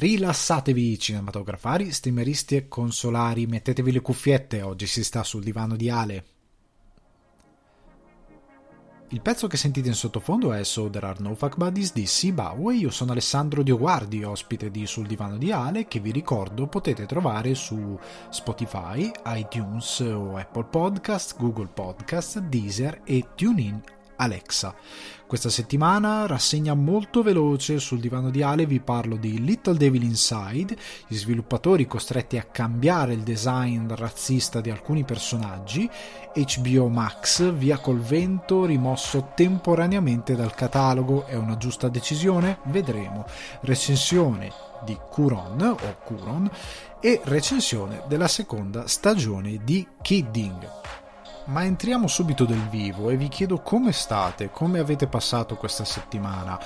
Rilassatevi cinematografari, streameristi e consolari, mettetevi le cuffiette, oggi si sta sul divano di Ale. Il pezzo che sentite in sottofondo è So There Are No Fuck Buddies di Sibawe. Io sono Alessandro Dioguardi, ospite di Sul Divano di Ale, che vi ricordo potete trovare su Spotify, iTunes o Apple Podcast, Google Podcast, Deezer e TuneIn Alexa. Questa settimana rassegna molto veloce sul divano di Ale vi parlo di Little Devil Inside, gli sviluppatori costretti a cambiare il design razzista di alcuni personaggi, HBO Max via col vento rimosso temporaneamente dal catalogo, è una giusta decisione? Vedremo. Recensione di Curon o Curon e recensione della seconda stagione di Kidding. Ma entriamo subito del vivo e vi chiedo come state, come avete passato questa settimana,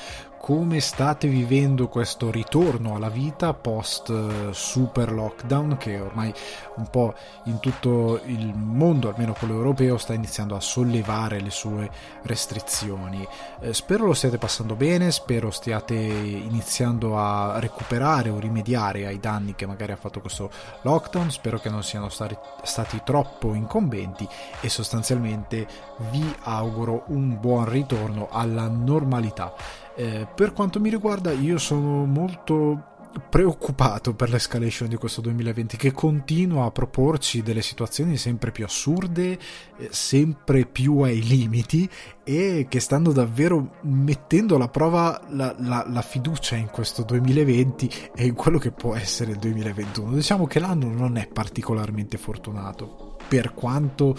come state vivendo questo ritorno alla vita post eh, super lockdown che ormai un po' in tutto il mondo, almeno quello europeo, sta iniziando a sollevare le sue restrizioni. Eh, spero lo stiate passando bene, spero stiate iniziando a recuperare o rimediare ai danni che magari ha fatto questo lockdown, spero che non siano stati, stati troppo incombenti e sostanzialmente vi auguro un buon ritorno alla normalità. Eh, per quanto mi riguarda, io sono molto preoccupato per l'escalation di questo 2020 che continua a proporci delle situazioni sempre più assurde, eh, sempre più ai limiti e che stanno davvero mettendo alla prova la, la, la, fiducia in questo 2020 e in quello che può essere il 2021. Diciamo che l'anno non è particolarmente fortunato per quanto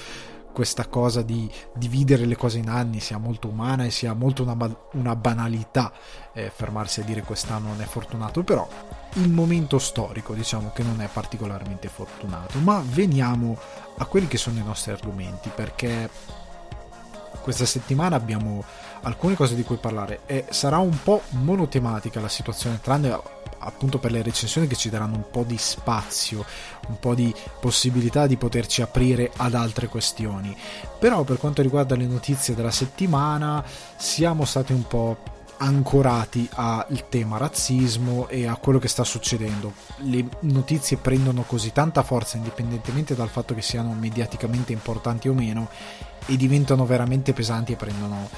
questa cosa di dividere le cose in anni sia molto umana e sia molto una, una banalità eh, fermarsi a dire quest'anno non è fortunato, però il momento storico diciamo che non è particolarmente fortunato. Ma veniamo a quelli che sono i nostri argomenti, perché questa settimana abbiamo alcune cose di cui parlare e sarà un po' monotematica la situazione, tranne appunto per le recensioni che ci daranno un po' di spazio, un po' di possibilità di poterci aprire ad altre questioni. Però per quanto riguarda le notizie della settimana siamo stati un po' ancorati al tema razzismo e a quello che sta succedendo. Le notizie prendono così tanta forza indipendentemente dal fatto che siano mediaticamente importanti o meno e diventano veramente pesanti e prendono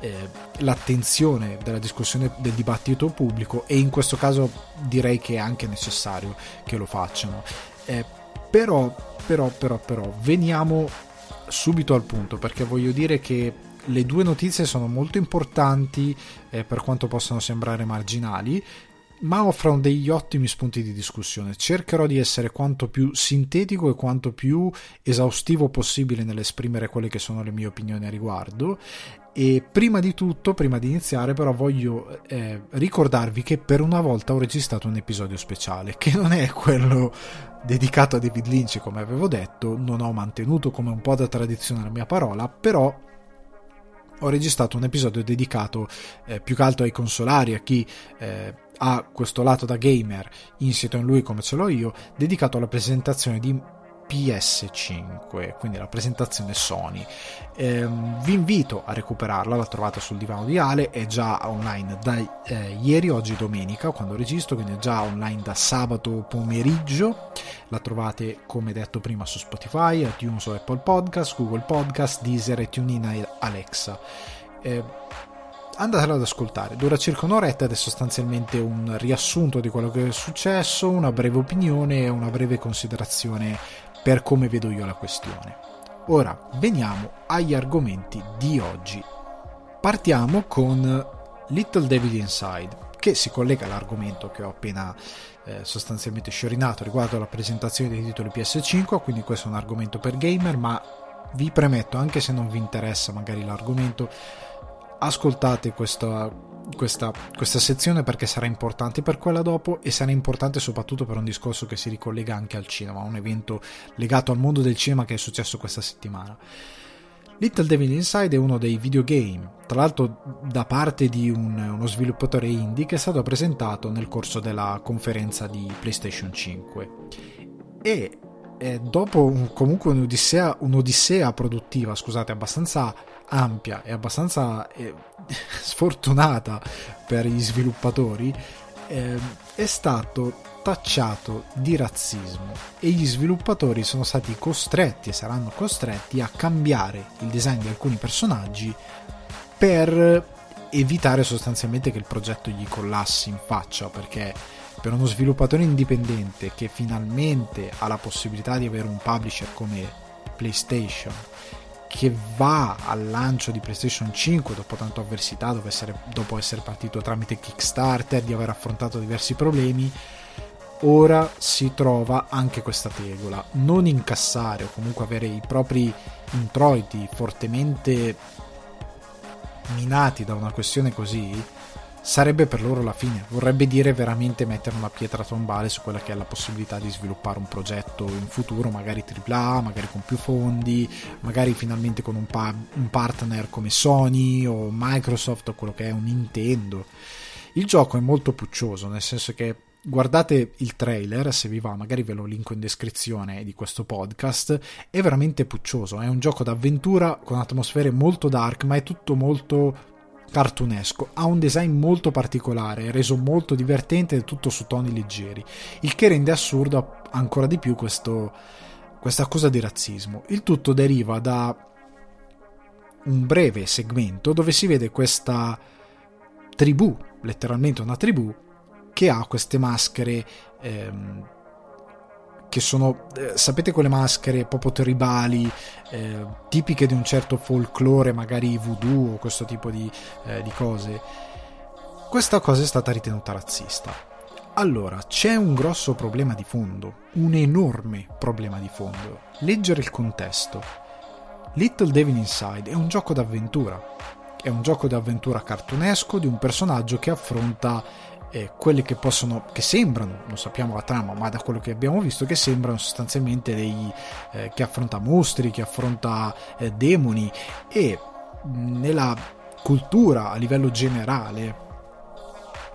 eh, l'attenzione della discussione del dibattito pubblico e in questo caso direi che è anche necessario che lo facciano. Eh, però, però, però, però, veniamo subito al punto perché voglio dire che le due notizie sono molto importanti eh, per quanto possano sembrare marginali ma offrono degli ottimi spunti di discussione. Cercherò di essere quanto più sintetico e quanto più esaustivo possibile nell'esprimere quelle che sono le mie opinioni a riguardo. E prima di tutto, prima di iniziare, però voglio eh, ricordarvi che per una volta ho registrato un episodio speciale, che non è quello dedicato a David Lynch, come avevo detto, non ho mantenuto come un po' da tradizione la mia parola, però ho registrato un episodio dedicato eh, più che altro ai consolari, a chi eh, ha questo lato da gamer insito in lui come ce l'ho io, dedicato alla presentazione di PS5, quindi la presentazione Sony. Eh, vi invito a recuperarla, la trovate sul divano di Ale, è già online da eh, ieri, oggi domenica, quando registro, quindi è già online da sabato pomeriggio. La trovate, come detto prima, su Spotify, iTunes Apple Podcast, Google Podcast, Deezer e TuneIn e Alexa. Eh, andatela ad ascoltare. Dura circa un'oretta ed è sostanzialmente un riassunto di quello che è successo, una breve opinione e una breve considerazione per come vedo io la questione. Ora veniamo agli argomenti di oggi. Partiamo con Little Devil Inside, che si collega all'argomento che ho appena eh, sostanzialmente sciorinato riguardo alla presentazione dei titoli PS5, quindi questo è un argomento per gamer, ma vi premetto, anche se non vi interessa magari l'argomento, ascoltate questa, questa, questa, sezione perché sarà importante per quella dopo e sarà importante soprattutto per un discorso che si ricollega anche al cinema, un evento legato al mondo del cinema che è successo questa settimana. Little Devil Inside è uno dei videogame, tra l'altro da parte di un, uno sviluppatore indie che è stato presentato nel corso della conferenza di PlayStation 5 e eh, dopo un, comunque un'odissea, un'odissea produttiva, scusate, abbastanza ampia e abbastanza eh, sfortunata per gli sviluppatori, eh, è stato tacciato di razzismo e gli sviluppatori sono stati costretti e saranno costretti a cambiare il design di alcuni personaggi per evitare sostanzialmente che il progetto gli collassi in faccia perché per uno sviluppatore indipendente che finalmente ha la possibilità di avere un publisher come PlayStation che va al lancio di PlayStation 5 dopo tanto avversità, dopo essere, dopo essere partito tramite Kickstarter, di aver affrontato diversi problemi, ora si trova anche questa tegola. Non incassare o comunque avere i propri introiti fortemente minati da una questione così sarebbe per loro la fine. Vorrebbe dire veramente mettere una pietra tombale su quella che è la possibilità di sviluppare un progetto in futuro, magari AAA, magari con più fondi, magari finalmente con un, pa- un partner come Sony o Microsoft o quello che è un Nintendo. Il gioco è molto puccioso, nel senso che guardate il trailer se vi va, magari ve lo linko in descrizione di questo podcast. È veramente puccioso. È un gioco d'avventura con atmosfere molto dark, ma è tutto molto cartunesco. Ha un design molto particolare, reso molto divertente è tutto su toni leggeri, il che rende assurdo ancora di più questo, questa accusa di razzismo. Il tutto deriva da un breve segmento dove si vede questa tribù, letteralmente una tribù, che ha queste maschere ehm, che sono, eh, sapete quelle maschere proprio tribali, eh, tipiche di un certo folklore, magari voodoo o questo tipo di, eh, di cose. Questa cosa è stata ritenuta razzista. Allora, c'è un grosso problema di fondo, un enorme problema di fondo. Leggere il contesto. Little Devil Inside è un gioco d'avventura. È un gioco d'avventura cartunesco di un personaggio che affronta eh, quelle che possono, che sembrano, non sappiamo la trama, ma da quello che abbiamo visto, che sembrano sostanzialmente dei eh, che affronta mostri, che affronta eh, demoni e nella cultura a livello generale.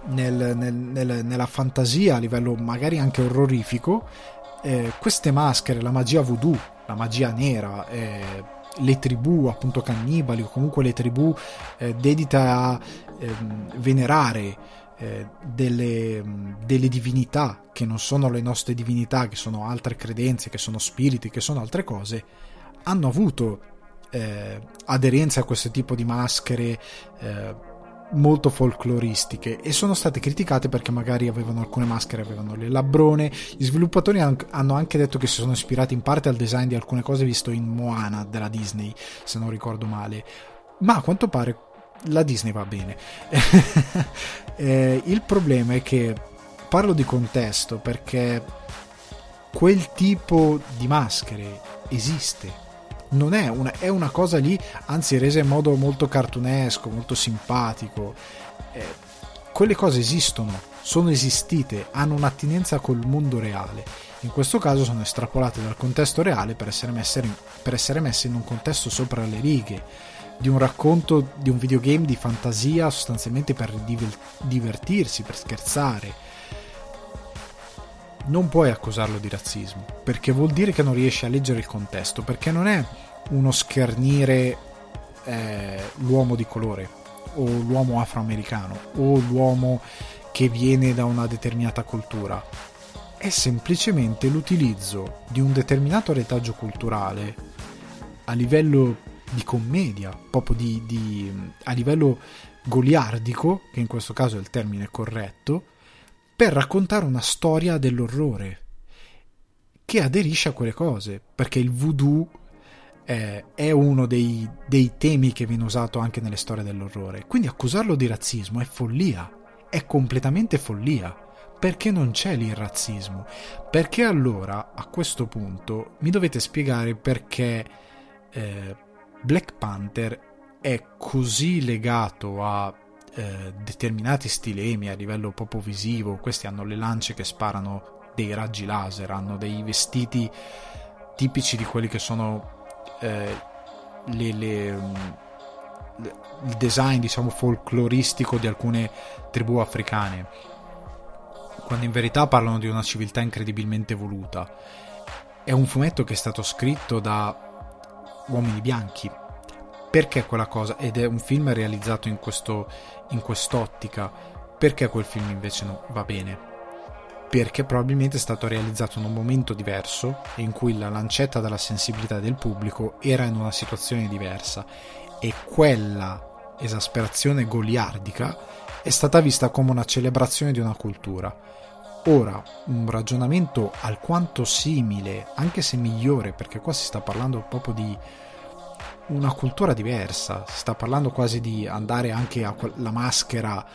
Nel, nel, nel, nella fantasia a livello magari anche orrorifico, eh, queste maschere, la magia voodoo, la magia nera, eh, le tribù appunto cannibali o comunque le tribù eh, dedite a ehm, venerare eh, delle, delle, divinità che non sono le nostre divinità, che sono altre credenze, che sono spiriti, che sono altre cose, hanno avuto eh, aderenza a questo tipo di maschere eh, molto folcloristiche e sono state criticate perché magari avevano alcune maschere, avevano le labbrone. Gli sviluppatori hanno anche detto che si sono ispirati in parte al design di alcune cose visto in Moana della Disney, se non ricordo male. Ma a quanto pare la Disney va bene. eh, il problema è che parlo di contesto perché quel tipo di maschere esiste. Non è una, è una cosa lì, anzi resa in modo molto cartunesco, molto simpatico. Eh, quelle cose esistono, sono esistite, hanno un'attinenza col mondo reale. In questo caso sono estrapolate dal contesto reale per essere messe in, per essere messe in un contesto sopra le righe di un racconto di un videogame di fantasia sostanzialmente per divertirsi, per scherzare. Non puoi accusarlo di razzismo, perché vuol dire che non riesci a leggere il contesto, perché non è uno schernire eh, l'uomo di colore o l'uomo afroamericano o l'uomo che viene da una determinata cultura. È semplicemente l'utilizzo di un determinato retaggio culturale a livello di commedia, proprio di, di, a livello goliardico, che in questo caso è il termine corretto, per raccontare una storia dell'orrore che aderisce a quelle cose, perché il voodoo eh, è uno dei, dei temi che viene usato anche nelle storie dell'orrore. Quindi accusarlo di razzismo è follia, è completamente follia perché non c'è lì il razzismo? Perché allora a questo punto mi dovete spiegare perché eh, Black Panther è così legato a eh, determinati stilemi a livello proprio visivo, questi hanno le lance che sparano dei raggi laser, hanno dei vestiti tipici di quelli che sono eh, le, le, mm, le, il design diciamo folcloristico di alcune tribù africane. Quando in verità parlano di una civiltà incredibilmente evoluta è un fumetto che è stato scritto da uomini bianchi. Perché quella cosa? Ed è un film realizzato in, questo, in quest'ottica. Perché quel film invece no, va bene? Perché probabilmente è stato realizzato in un momento diverso in cui la lancetta della sensibilità del pubblico era in una situazione diversa e quella esasperazione goliardica è stata vista come una celebrazione di una cultura. Ora, un ragionamento alquanto simile, anche se migliore, perché qua si sta parlando proprio di una cultura diversa, si sta parlando quasi di andare anche alla maschera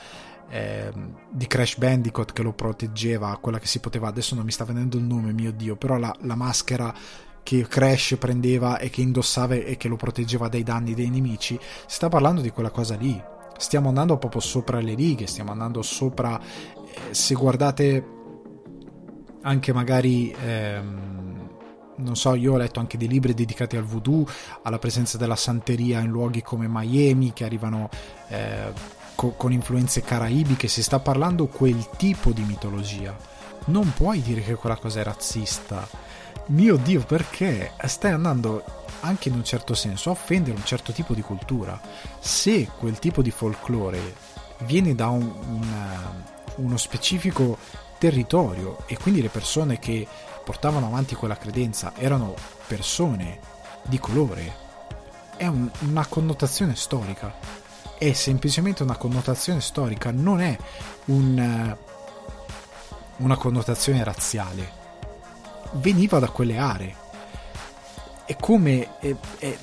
eh, di Crash Bandicoot che lo proteggeva, quella che si poteva, adesso non mi sta venendo il nome, mio dio, però la, la maschera che Crash prendeva e che indossava e che lo proteggeva dai danni dei nemici, si sta parlando di quella cosa lì. Stiamo andando proprio sopra le righe, stiamo andando sopra. Eh, se guardate anche magari. Ehm, non so, io ho letto anche dei libri dedicati al voodoo, alla presenza della santeria in luoghi come Miami che arrivano eh, co- con influenze caraibiche, si sta parlando quel tipo di mitologia. Non puoi dire che quella cosa è razzista. Mio Dio, perché stai andando anche in un certo senso a offendere un certo tipo di cultura. Se quel tipo di folklore viene da un, un, uno specifico territorio e quindi le persone che portavano avanti quella credenza erano persone di colore, è un, una connotazione storica. È semplicemente una connotazione storica, non è un, una connotazione razziale. Veniva da quelle aree. E come. È, è,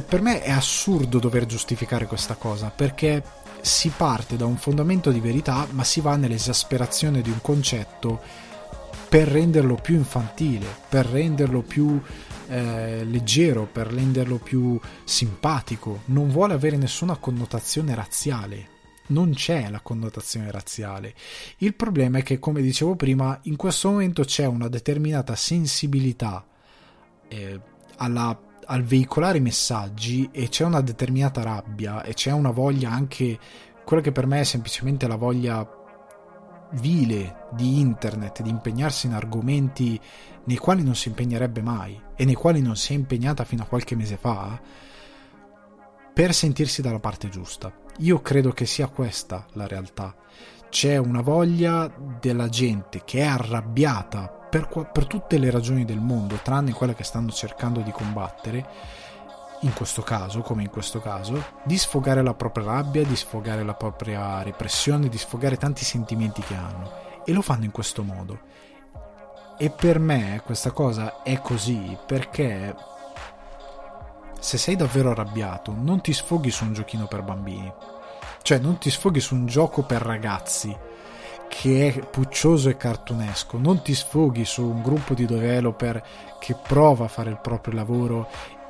per me è assurdo dover giustificare questa cosa perché si parte da un fondamento di verità, ma si va nell'esasperazione di un concetto per renderlo più infantile, per renderlo più eh, leggero, per renderlo più simpatico. Non vuole avere nessuna connotazione razziale. Non c'è la connotazione razziale. Il problema è che, come dicevo prima, in questo momento c'è una determinata sensibilità eh, alla, al veicolare i messaggi e c'è una determinata rabbia e c'è una voglia anche, quella che per me è semplicemente la voglia vile di internet di impegnarsi in argomenti nei quali non si impegnerebbe mai e nei quali non si è impegnata fino a qualche mese fa per sentirsi dalla parte giusta. Io credo che sia questa la realtà. C'è una voglia della gente che è arrabbiata per, per tutte le ragioni del mondo, tranne quelle che stanno cercando di combattere, in questo caso, come in questo caso, di sfogare la propria rabbia, di sfogare la propria repressione, di sfogare tanti sentimenti che hanno. E lo fanno in questo modo. E per me questa cosa è così perché se sei davvero arrabbiato non ti sfoghi su un giochino per bambini. Cioè non ti sfoghi su un gioco per ragazzi che è puccioso e cartunesco, non ti sfoghi su un gruppo di developer che prova a fare il proprio lavoro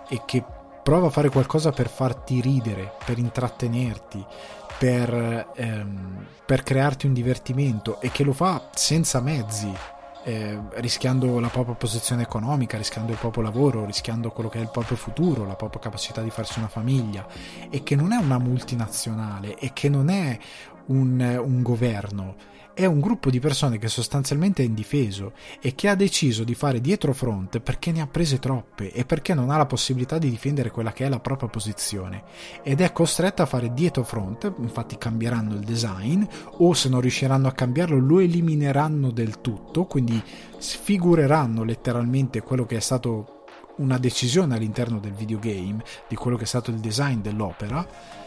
e che prova a fare qualcosa per farti ridere, per intrattenerti, per, ehm, per crearti un divertimento e che lo fa senza mezzi, eh, rischiando la propria posizione economica, rischiando il proprio lavoro, rischiando quello che è il proprio futuro, la propria capacità di farsi una famiglia. E che non è una multinazionale e che non è un, un governo, è un gruppo di persone che sostanzialmente è indifeso e che ha deciso di fare dietro fronte perché ne ha prese troppe e perché non ha la possibilità di difendere quella che è la propria posizione. Ed è costretta a fare dietro fronte, infatti cambieranno il design o se non riusciranno a cambiarlo lo elimineranno del tutto, quindi sfigureranno letteralmente quello che è stato una decisione all'interno del videogame, di quello che è stato il design dell'opera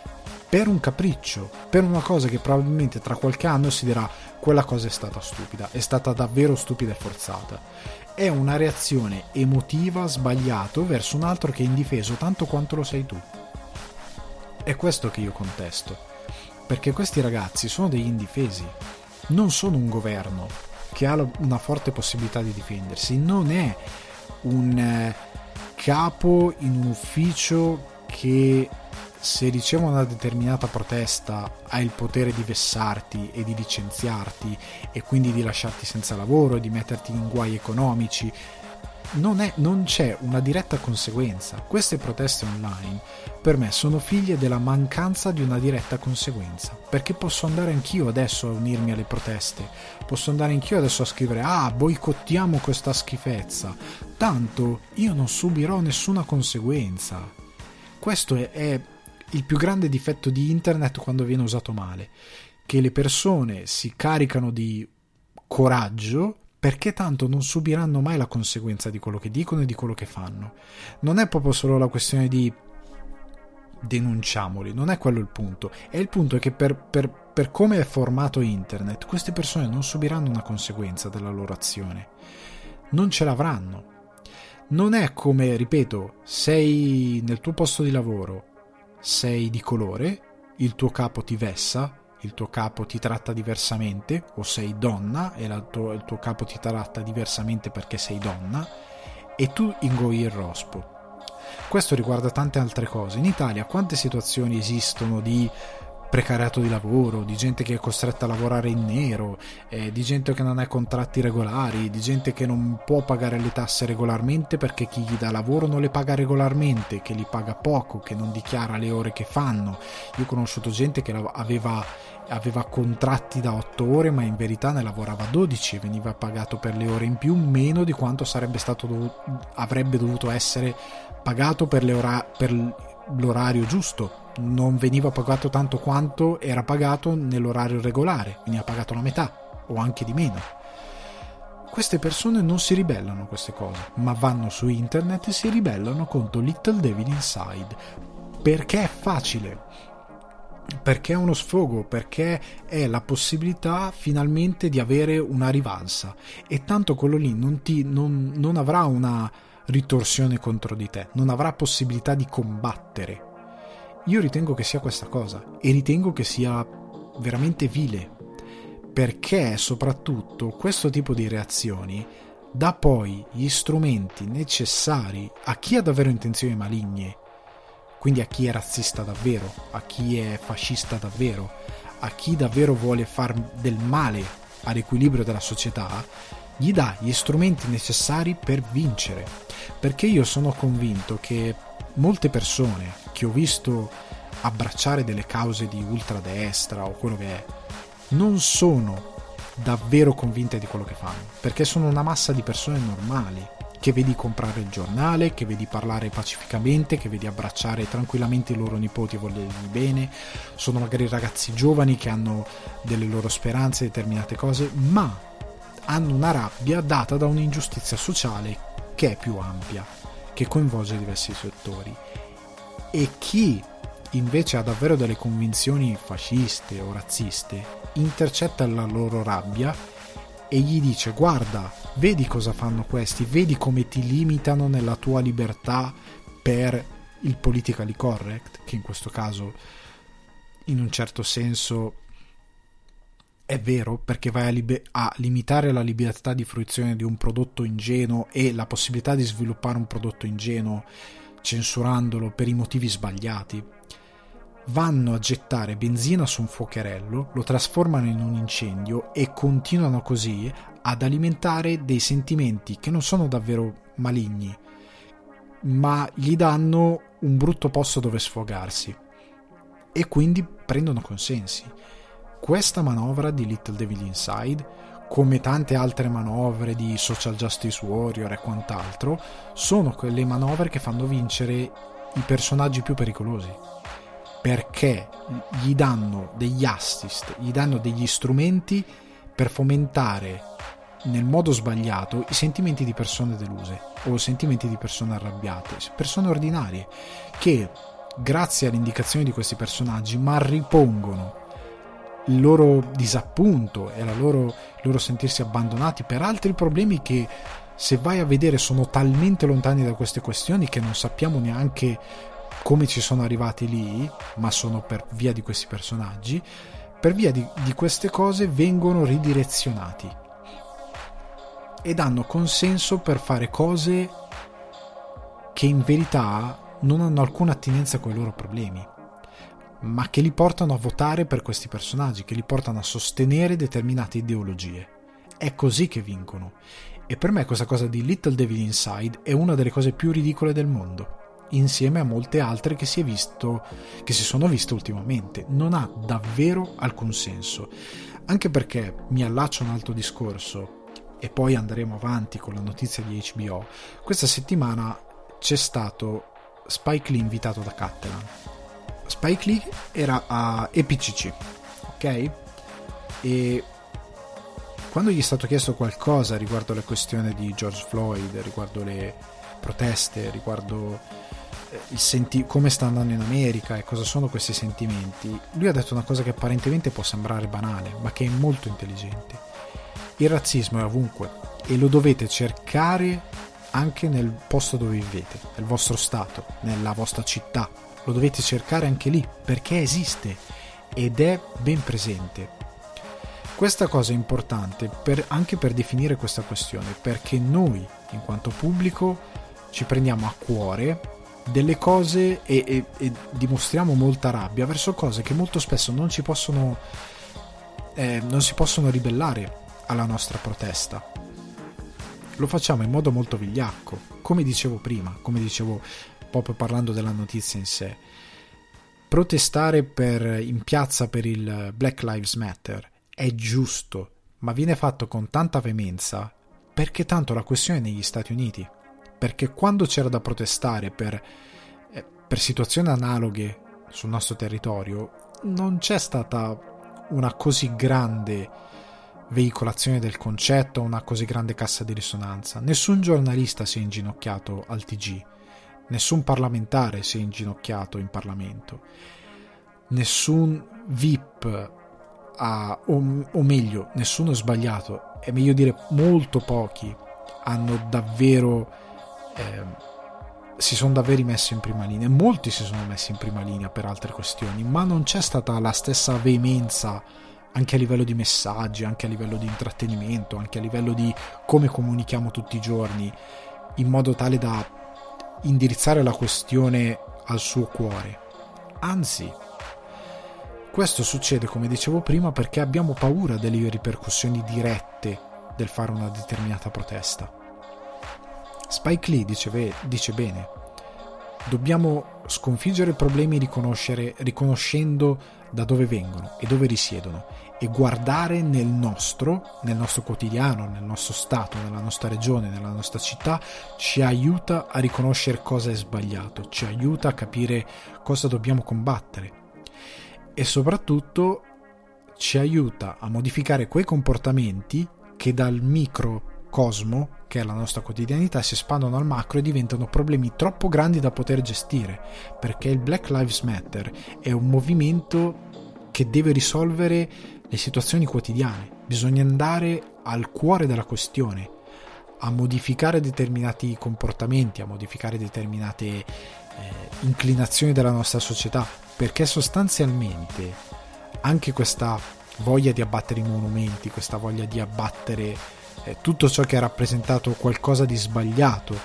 per un capriccio, per una cosa che probabilmente tra qualche anno si dirà quella cosa è stata stupida, è stata davvero stupida e forzata. È una reazione emotiva sbagliata verso un altro che è indifeso tanto quanto lo sei tu. È questo che io contesto, perché questi ragazzi sono degli indifesi, non sono un governo che ha una forte possibilità di difendersi, non è un eh, capo in un ufficio che se riceve una determinata protesta ha il potere di vessarti e di licenziarti e quindi di lasciarti senza lavoro e di metterti in guai economici. Non, è, non c'è una diretta conseguenza. Queste proteste online per me sono figlie della mancanza di una diretta conseguenza. Perché posso andare anch'io adesso a unirmi alle proteste, posso andare anch'io adesso a scrivere ah boicottiamo questa schifezza. Tanto io non subirò nessuna conseguenza. Questo è, è il più grande difetto di internet quando viene usato male. che le persone si caricano di coraggio perché tanto non subiranno mai la conseguenza di quello che dicono e di quello che fanno. Non è proprio solo la questione di denunciamoli, non è quello il punto. E il punto è che per, per, per come è formato internet, queste persone non subiranno una conseguenza della loro azione. Non ce l'avranno. Non è come, ripeto, sei nel tuo posto di lavoro, sei di colore, il tuo capo ti vessa, il tuo capo ti tratta diversamente, o sei donna e tuo, il tuo capo ti tratta diversamente perché sei donna, e tu ingoi il rospo. Questo riguarda tante altre cose. In Italia quante situazioni esistono di precariato di lavoro, di gente che è costretta a lavorare in nero, eh, di gente che non ha contratti regolari, di gente che non può pagare le tasse regolarmente perché chi gli dà lavoro non le paga regolarmente, che li paga poco, che non dichiara le ore che fanno. Io ho conosciuto gente che aveva, aveva contratti da 8 ore ma in verità ne lavorava 12 e veniva pagato per le ore in più meno di quanto sarebbe stato dovuto, avrebbe dovuto essere pagato per, ora, per l'orario giusto non veniva pagato tanto quanto era pagato nell'orario regolare, veniva pagato la metà o anche di meno. Queste persone non si ribellano a queste cose, ma vanno su internet e si ribellano contro Little Devil Inside perché è facile. Perché è uno sfogo, perché è la possibilità finalmente di avere una rivalsa e tanto quello lì non, ti, non, non avrà una ritorsione contro di te, non avrà possibilità di combattere io ritengo che sia questa cosa e ritengo che sia veramente vile, perché soprattutto questo tipo di reazioni dà poi gli strumenti necessari a chi ha davvero intenzioni maligne, quindi a chi è razzista davvero, a chi è fascista davvero, a chi davvero vuole far del male all'equilibrio della società, gli dà gli strumenti necessari per vincere. Perché io sono convinto che molte persone che ho visto abbracciare delle cause di ultradestra o quello che è, non sono davvero convinte di quello che fanno, perché sono una massa di persone normali che vedi comprare il giornale, che vedi parlare pacificamente, che vedi abbracciare tranquillamente i loro nipoti e volergli bene, sono magari ragazzi giovani che hanno delle loro speranze, determinate cose, ma hanno una rabbia data da un'ingiustizia sociale che è più ampia, che coinvolge diversi settori e chi invece ha davvero delle convinzioni fasciste o razziste intercetta la loro rabbia e gli dice guarda, vedi cosa fanno questi, vedi come ti limitano nella tua libertà per il politically correct, che in questo caso in un certo senso è vero perché vai a, libe- a, limitare la libertà di fruizione di un prodotto ingenuo e la possibilità di sviluppare un prodotto ingenuo censurandolo per i motivi sbagliati. Vanno a gettare benzina su un fuocherello, lo trasformano in un incendio e continuano così ad alimentare dei sentimenti che non sono davvero maligni, ma gli danno un brutto posto dove sfogarsi e quindi prendono consensi. Questa manovra di Little Devil Inside come tante altre manovre di social justice warrior e quant'altro, sono quelle manovre che fanno vincere i personaggi più pericolosi. Perché gli danno degli assist, gli danno degli strumenti per fomentare nel modo sbagliato i sentimenti di persone deluse o sentimenti di persone arrabbiate, persone ordinarie che grazie alle indicazioni di questi personaggi ma ripongono il loro disappunto e loro, il loro sentirsi abbandonati per altri problemi che se vai a vedere sono talmente lontani da queste questioni che non sappiamo neanche come ci sono arrivati lì, ma sono per via di questi personaggi, per via di, di queste cose vengono ridirezionati e danno consenso per fare cose che in verità non hanno alcuna attinenza con i loro problemi ma che li portano a votare per questi personaggi, che li portano a sostenere determinate ideologie. È così che vincono. E per me questa cosa di Little Devil Inside è una delle cose più ridicole del mondo, insieme a molte altre che si, visto, che si sono viste ultimamente. Non ha davvero alcun senso. Anche perché mi allaccio a un altro discorso, e poi andremo avanti con la notizia di HBO. Questa settimana c'è stato Spike Lee invitato da Catalan Spike Lee era a EPCC, ok? e quando gli è stato chiesto qualcosa riguardo le questioni di George Floyd, riguardo le proteste, riguardo eh, senti- come sta andando in America e cosa sono questi sentimenti, lui ha detto una cosa che apparentemente può sembrare banale, ma che è molto intelligente. Il razzismo è ovunque e lo dovete cercare anche nel posto dove vivete, nel vostro stato, nella vostra città. Lo dovete cercare anche lì perché esiste ed è ben presente. Questa cosa è importante per, anche per definire questa questione, perché noi, in quanto pubblico, ci prendiamo a cuore delle cose e, e, e dimostriamo molta rabbia verso cose che molto spesso non ci possono eh, non si possono ribellare alla nostra protesta lo facciamo in modo molto vigliacco, come dicevo prima, come dicevo proprio parlando della notizia in sé. Protestare per, in piazza per il Black Lives Matter è giusto, ma viene fatto con tanta veemenza perché tanto la questione è negli Stati Uniti. Perché quando c'era da protestare per, eh, per situazioni analoghe sul nostro territorio, non c'è stata una così grande veicolazione del concetto una così grande cassa di risonanza. Nessun giornalista si è inginocchiato al TG, nessun parlamentare si è inginocchiato in Parlamento, nessun VIP ha, o, o meglio, nessuno è sbagliato, è meglio dire molto pochi hanno davvero... Eh, si sono davvero messi in prima linea, molti si sono messi in prima linea per altre questioni, ma non c'è stata la stessa veemenza anche a livello di messaggi, anche a livello di intrattenimento, anche a livello di come comunichiamo tutti i giorni, in modo tale da indirizzare la questione al suo cuore. Anzi, questo succede, come dicevo prima, perché abbiamo paura delle ripercussioni dirette del fare una determinata protesta. Spike Lee dice, dice bene, dobbiamo sconfiggere i problemi riconoscendo da dove vengono e dove risiedono e guardare nel nostro, nel nostro quotidiano, nel nostro stato, nella nostra regione, nella nostra città, ci aiuta a riconoscere cosa è sbagliato, ci aiuta a capire cosa dobbiamo combattere e soprattutto ci aiuta a modificare quei comportamenti che dal microcosmo, che è la nostra quotidianità, si espandono al macro e diventano problemi troppo grandi da poter gestire, perché il Black Lives Matter è un movimento che deve risolvere le situazioni quotidiane, bisogna andare al cuore della questione, a modificare determinati comportamenti, a modificare determinate eh, inclinazioni della nostra società, perché sostanzialmente anche questa voglia di abbattere i monumenti, questa voglia di abbattere eh, tutto ciò che ha rappresentato qualcosa di sbagliato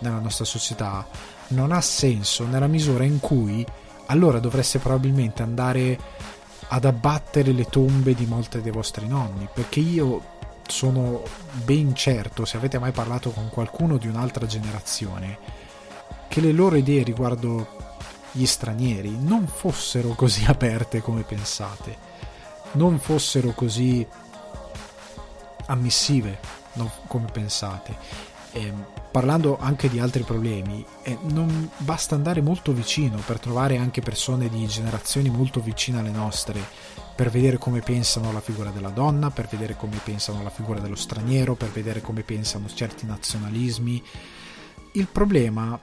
nella nostra società, non ha senso nella misura in cui allora dovreste probabilmente andare ad abbattere le tombe di molti dei vostri nonni, perché io sono ben certo, se avete mai parlato con qualcuno di un'altra generazione, che le loro idee riguardo gli stranieri non fossero così aperte come pensate, non fossero così ammissive come pensate. E ehm, parlando anche di altri problemi, eh, non basta andare molto vicino per trovare anche persone di generazioni molto vicine alle nostre, per vedere come pensano la figura della donna, per vedere come pensano la figura dello straniero, per vedere come pensano certi nazionalismi. Il problema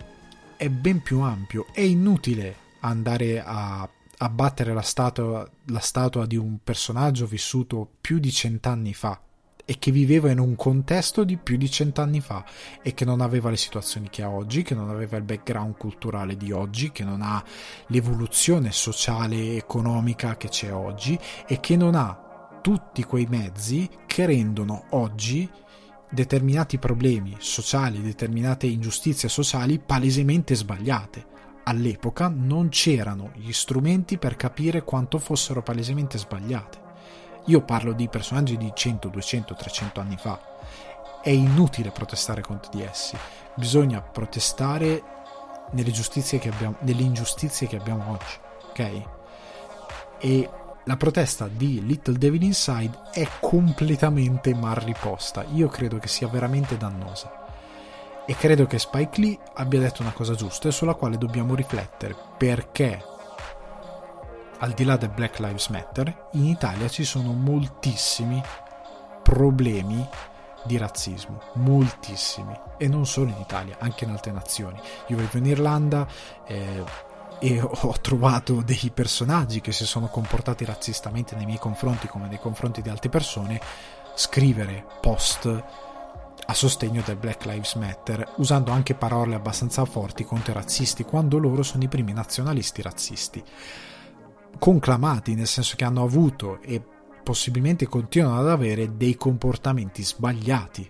è ben più ampio, è inutile andare a abbattere la statua, la statua di un personaggio vissuto più di cent'anni fa e che viveva in un contesto di più di cent'anni fa e che non aveva le situazioni che ha oggi, che non aveva il background culturale di oggi, che non ha l'evoluzione sociale e economica che c'è oggi e che non ha tutti quei mezzi che rendono oggi determinati problemi sociali, determinate ingiustizie sociali palesemente sbagliate. All'epoca non c'erano gli strumenti per capire quanto fossero palesemente sbagliate. Io parlo di personaggi di 100, 200, 300 anni fa. È inutile protestare contro di essi, bisogna protestare nelle, che abbiamo, nelle ingiustizie che abbiamo oggi, ok? E la protesta di Little Devil Inside è completamente mal riposta. Io credo che sia veramente dannosa. E credo che Spike Lee abbia detto una cosa giusta e sulla quale dobbiamo riflettere perché al di là del Black Lives Matter, in Italia ci sono moltissimi problemi di razzismo, moltissimi, e non solo in Italia, anche in altre nazioni. Io vivo in Irlanda eh, e ho trovato dei personaggi che si sono comportati razzistamente nei miei confronti come nei confronti di altre persone scrivere post a sostegno del Black Lives Matter, usando anche parole abbastanza forti contro i razzisti, quando loro sono i primi nazionalisti razzisti. Conclamati, nel senso che hanno avuto e possibilmente continuano ad avere dei comportamenti sbagliati.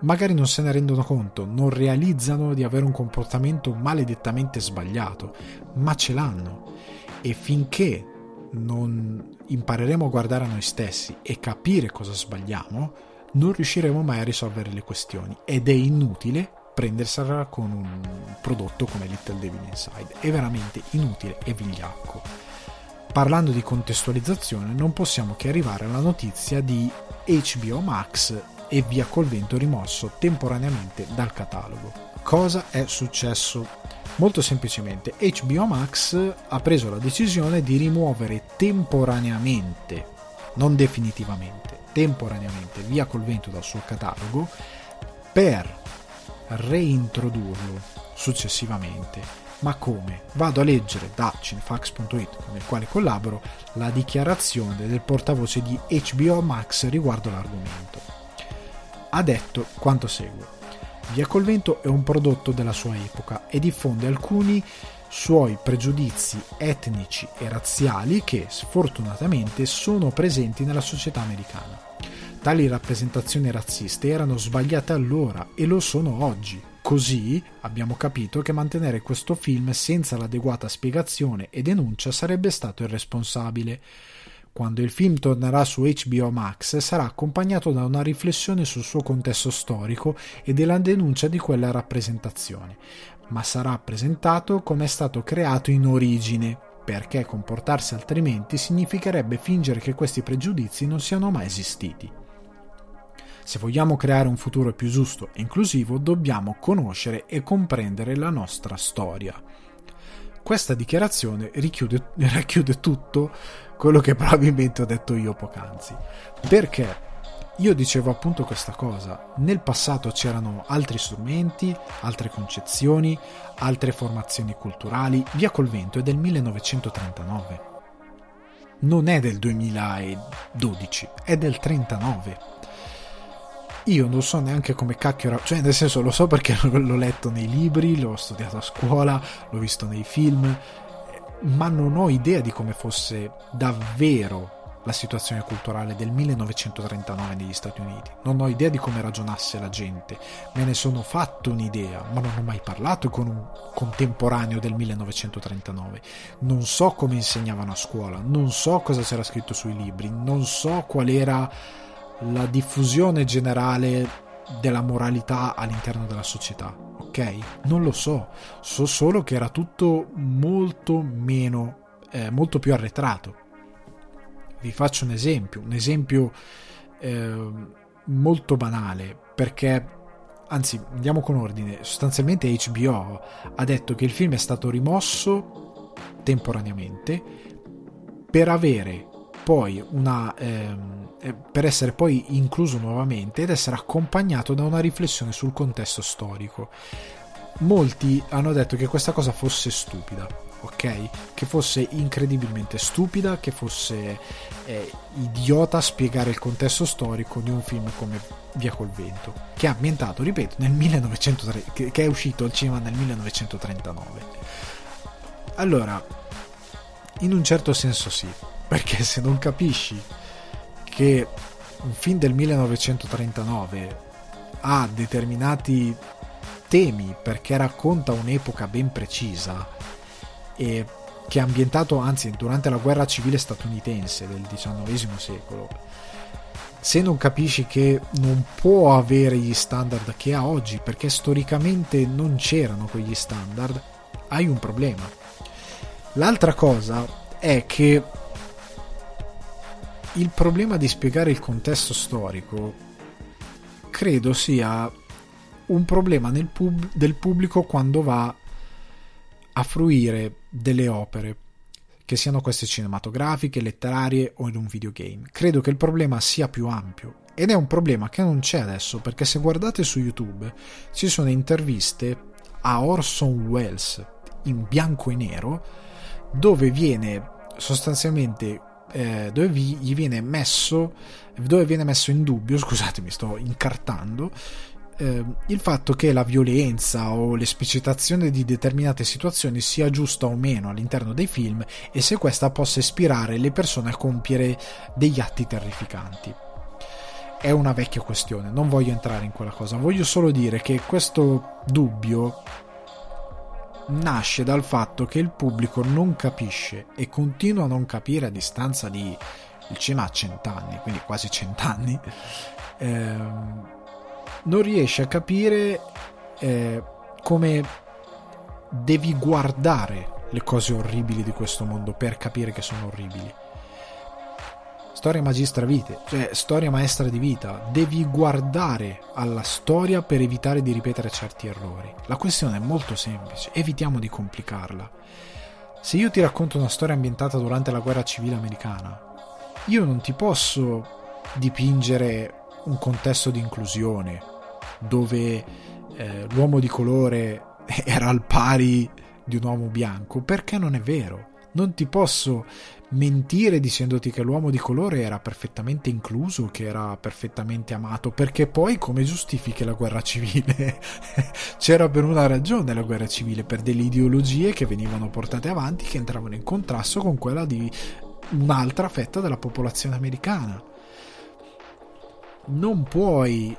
Magari non se ne rendono conto, non realizzano di avere un comportamento maledettamente sbagliato, ma ce l'hanno. E finché non impareremo a guardare a noi stessi e capire cosa sbagliamo, non riusciremo mai a risolvere le questioni ed è inutile prendersela con un prodotto come Little Devil Inside. È veramente inutile e vigliacco. Parlando di contestualizzazione, non possiamo che arrivare alla notizia di HBO Max e Via col vento rimosso temporaneamente dal catalogo. Cosa è successo? Molto semplicemente, HBO Max ha preso la decisione di rimuovere temporaneamente, non definitivamente, temporaneamente Via col vento dal suo catalogo per reintrodurlo successivamente ma come? Vado a leggere da cinefax.it con il quale collaboro la dichiarazione del portavoce di HBO Max riguardo l'argomento. Ha detto quanto segue. Via col vento è un prodotto della sua epoca e diffonde alcuni suoi pregiudizi etnici e razziali che, sfortunatamente, sono presenti nella società americana. Tali rappresentazioni razziste erano sbagliate allora e lo sono oggi. Così abbiamo capito che mantenere questo film senza l'adeguata spiegazione e denuncia sarebbe stato irresponsabile. Quando il film tornerà su HBO Max sarà accompagnato da una riflessione sul suo contesto storico e della denuncia di quella rappresentazione, ma sarà presentato come è stato creato in origine, perché comportarsi altrimenti significherebbe fingere che questi pregiudizi non siano mai esistiti. Se vogliamo creare un futuro più giusto e inclusivo, dobbiamo conoscere e comprendere la nostra storia. Questa dichiarazione richiude, racchiude tutto quello che probabilmente ho detto io poc'anzi. Perché io dicevo appunto questa cosa. Nel passato c'erano altri strumenti, altre concezioni, altre formazioni culturali. Via col vento è del 1939. Non è del 2012, è del 39 io non so neanche come cacchio era, cioè nel senso lo so perché l'ho letto nei libri, l'ho studiato a scuola, l'ho visto nei film, ma non ho idea di come fosse davvero la situazione culturale del 1939 negli Stati Uniti. Non ho idea di come ragionasse la gente, me ne sono fatto un'idea, ma non ho mai parlato con un contemporaneo del 1939. Non so come insegnavano a scuola, non so cosa c'era scritto sui libri, non so qual era la diffusione generale della moralità all'interno della società, ok? Non lo so, so solo che era tutto molto meno, eh, molto più arretrato. Vi faccio un esempio, un esempio eh, molto banale, perché anzi andiamo con ordine, sostanzialmente HBO ha detto che il film è stato rimosso temporaneamente per avere poi una... Ehm, eh, per essere poi incluso nuovamente ed essere accompagnato da una riflessione sul contesto storico. Molti hanno detto che questa cosa fosse stupida, ok? Che fosse incredibilmente stupida, che fosse eh, idiota spiegare il contesto storico di un film come Via col vento, che è ambientato, ripeto, nel 1903, che, che è uscito al cinema nel 1939. Allora, in un certo senso sì, perché se non capisci che un film del 1939 ha determinati temi perché racconta un'epoca ben precisa e che è ambientato anzi durante la guerra civile statunitense del XIX secolo se non capisci che non può avere gli standard che ha oggi perché storicamente non c'erano quegli standard hai un problema. L'altra cosa è che il problema di spiegare il contesto storico credo sia un problema pub- del pubblico quando va a fruire delle opere che siano queste cinematografiche, letterarie o in un videogame. Credo che il problema sia più ampio ed è un problema che non c'è adesso perché se guardate su YouTube ci sono interviste a Orson Welles in bianco e nero dove viene sostanzialmente eh, dove vi, gli viene messo dove viene messo in dubbio scusatemi sto incartando eh, il fatto che la violenza o l'esplicitazione di determinate situazioni sia giusta o meno all'interno dei film e se questa possa ispirare le persone a compiere degli atti terrificanti. È una vecchia questione, non voglio entrare in quella cosa, voglio solo dire che questo dubbio nasce dal fatto che il pubblico non capisce e continua a non capire a distanza di il cinema ha cent'anni, quindi quasi cent'anni, ehm, non riesce a capire eh, come devi guardare le cose orribili di questo mondo per capire che sono orribili. Storia magistra vite, cioè storia maestra di vita. Devi guardare alla storia per evitare di ripetere certi errori. La questione è molto semplice, evitiamo di complicarla. Se io ti racconto una storia ambientata durante la guerra civile americana, io non ti posso dipingere un contesto di inclusione dove eh, l'uomo di colore era al pari di un uomo bianco, perché non è vero. Non ti posso mentire dicendoti che l'uomo di colore era perfettamente incluso, che era perfettamente amato, perché poi come giustifichi la guerra civile? C'era per una ragione la guerra civile, per delle ideologie che venivano portate avanti, che entravano in contrasto con quella di un'altra fetta della popolazione americana. Non puoi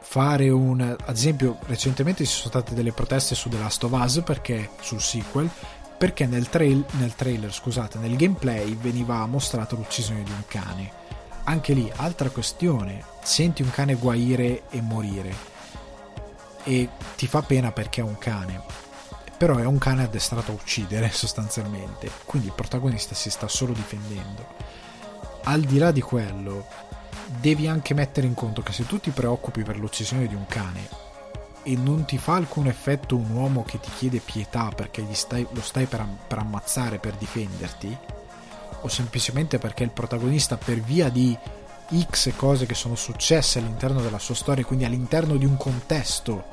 fare un ad esempio recentemente ci sono state delle proteste su The Last of Us perché sul sequel perché nel, trail, nel trailer, scusate, nel gameplay veniva mostrata l'uccisione di un cane. Anche lì, altra questione, senti un cane guaire e morire e ti fa pena perché è un cane, però è un cane addestrato a uccidere sostanzialmente, quindi il protagonista si sta solo difendendo. Al di là di quello, devi anche mettere in conto che se tu ti preoccupi per l'uccisione di un cane e non ti fa alcun effetto un uomo che ti chiede pietà perché stai, lo stai per, per ammazzare, per difenderti, o semplicemente perché il protagonista per via di X cose che sono successe all'interno della sua storia, quindi all'interno di un contesto,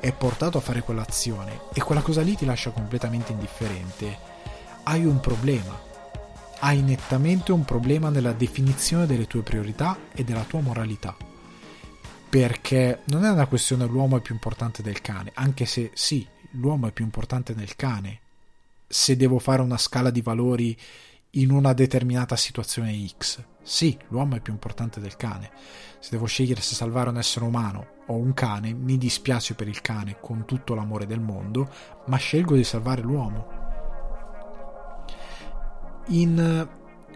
è portato a fare quell'azione e quella cosa lì ti lascia completamente indifferente, hai un problema. Hai nettamente un problema nella definizione delle tue priorità e della tua moralità perché non è una questione l'uomo è più importante del cane, anche se sì, l'uomo è più importante del cane. Se devo fare una scala di valori in una determinata situazione X, sì, l'uomo è più importante del cane. Se devo scegliere se salvare un essere umano o un cane, mi dispiace per il cane con tutto l'amore del mondo, ma scelgo di salvare l'uomo. In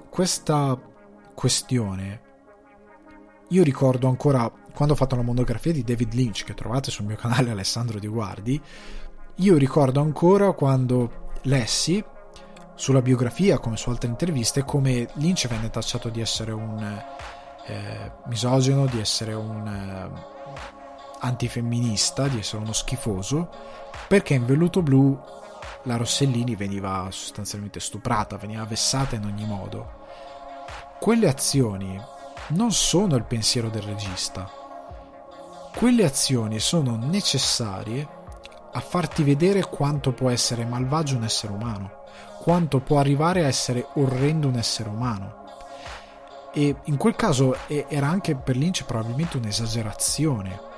questa questione io ricordo ancora quando ho fatto la monografia di David Lynch che trovate sul mio canale Alessandro Di Guardi, io ricordo ancora quando lessi sulla biografia come su altre interviste come Lynch venne tacciato di essere un eh, misogeno, di essere un eh, antifemminista, di essere uno schifoso, perché in Velluto Blu la Rossellini veniva sostanzialmente stuprata, veniva vessata in ogni modo. Quelle azioni non sono il pensiero del regista, quelle azioni sono necessarie a farti vedere quanto può essere malvagio un essere umano, quanto può arrivare a essere orrendo un essere umano. E in quel caso era anche per Lynch probabilmente un'esagerazione.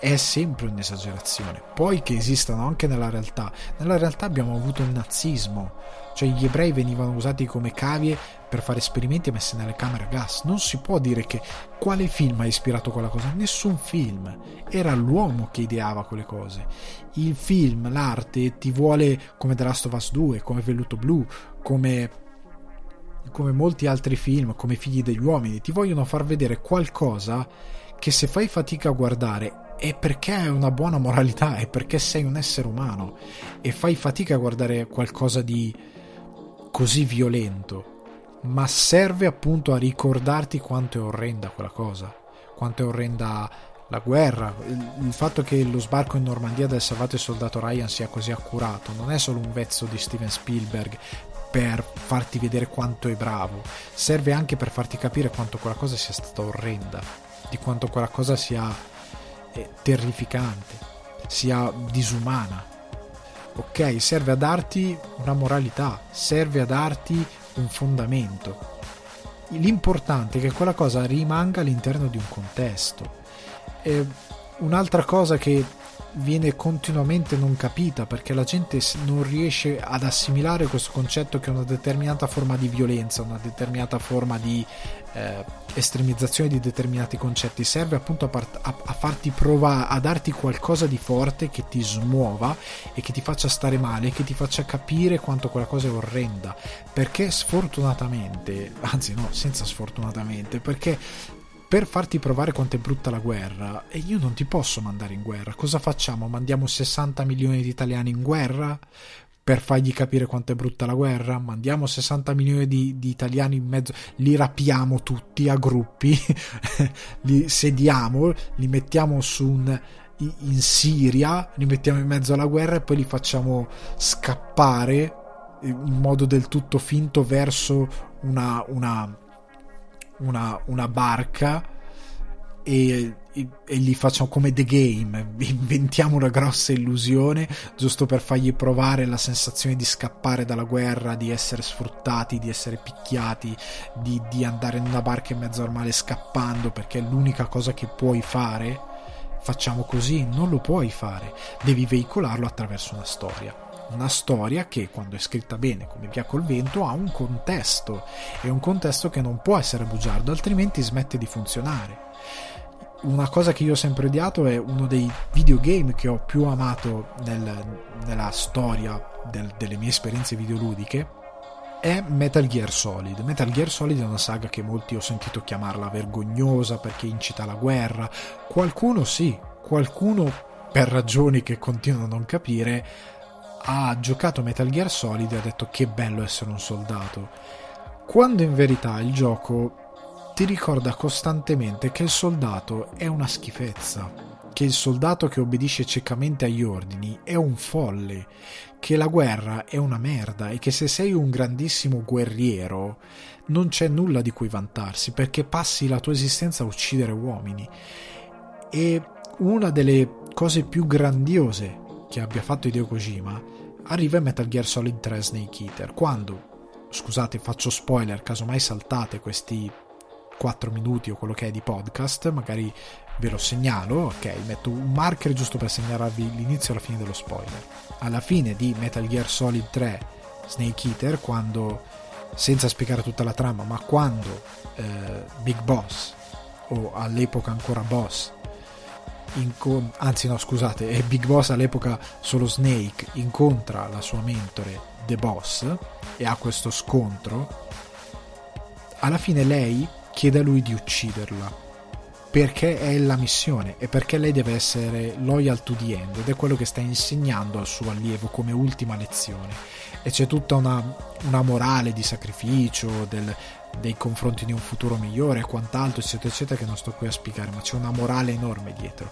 È sempre un'esagerazione. Poi che esistano anche nella realtà. Nella realtà abbiamo avuto il nazismo, cioè gli ebrei venivano usati come cavie per fare esperimenti messi nelle camere a gas. Non si può dire che quale film ha ispirato quella cosa. Nessun film. Era l'uomo che ideava quelle cose. Il film, l'arte ti vuole come The Last of Us 2, come Velluto Blu, come come molti altri film, come Figli degli uomini, ti vogliono far vedere qualcosa che se fai fatica a guardare è perché hai una buona moralità, è perché sei un essere umano e fai fatica a guardare qualcosa di così violento ma serve appunto a ricordarti quanto è orrenda quella cosa, quanto è orrenda la guerra, il, il, fatto che lo sbarco in Normandia del salvato il soldato Ryan sia così accurato, non è solo un vezzo di Steven Spielberg per farti vedere quanto è bravo, serve anche per farti capire quanto quella cosa sia stata orrenda, di quanto quella cosa sia terrificante, sia disumana. Ok, serve a darti una moralità, serve a darti un fondamento. L'importante è che quella cosa rimanga all'interno di un contesto. E un'altra cosa che viene continuamente non capita perché la gente non riesce ad assimilare questo concetto che una determinata forma di violenza, una determinata forma di eh, estremizzazione di determinati concetti serve appunto a, part- a, a farti provare, a darti qualcosa di forte che ti smuova e che ti faccia stare male, che ti faccia capire quanto quella cosa è orrenda. Perché sfortunatamente, anzi no, senza sfortunatamente, perché per farti provare quanto è brutta la guerra e io non ti posso mandare in guerra. Cosa facciamo? Mandiamo 60 milioni di italiani in guerra per fargli capire quanto è brutta la guerra? Mandiamo 60 milioni di, di italiani in mezzo, li rapiamo tutti a gruppi, li sediamo, li mettiamo su un, in Siria, li mettiamo in mezzo alla guerra e poi li facciamo scappare in modo del tutto finto verso una, una una, una barca e, e, e, gli facciamo come The Game, inventiamo una grossa illusione giusto per fargli provare la sensazione di scappare dalla guerra, di essere sfruttati, di essere picchiati, di, di andare in una barca in mezzo al mare scappando perché è l'unica cosa che puoi fare. Facciamo così, non lo puoi fare, devi veicolarlo attraverso una storia una storia che quando è scritta bene come via col vento ha un contesto e un contesto che non può essere bugiardo altrimenti smette di funzionare una cosa che io ho sempre odiato è uno dei videogame che ho più amato nel, nella storia del, delle mie esperienze videoludiche è Metal Gear Solid. Metal Gear Solid è una saga che molti ho sentito chiamarla vergognosa perché incita alla guerra. Qualcuno sì, qualcuno per ragioni che continuo a non capire ha giocato Metal Gear Solid e ha detto che bello essere un soldato, quando in verità il gioco ti ricorda costantemente che il soldato è una schifezza, che il soldato che obbedisce ciecamente agli ordini è un folle, che la guerra è una merda e che se sei un grandissimo guerriero non c'è nulla di cui vantarsi perché passi la tua esistenza a uccidere uomini. E una delle cose più grandiose che abbia fatto Hideo Kojima arriva Metal Gear Solid 3 Snake Eater. Quando, scusate, faccio spoiler, casomai saltate questi 4 minuti o quello che è di podcast, magari ve lo segnalo, ok, metto un marker giusto per segnalarvi l'inizio e la fine dello spoiler. Alla fine di Metal Gear Solid 3 Snake Eater, quando, senza spiegare tutta la trama, ma quando eh, Big Boss, o all'epoca ancora Boss, incon- anzi no scusate, è Big Boss all'epoca solo Snake, incontra la sua mentore The Boss e ha questo scontro, alla fine lei chiede a lui di ucciderla perché è la missione e perché lei deve essere loyal to the end ed è quello che sta insegnando al suo allievo come ultima lezione. E c'è tutta una, una morale di sacrificio del, dei confronti di un futuro migliore e quant'altro, eccetera, eccetera, che non sto qui a spiegare, ma c'è una morale enorme dietro.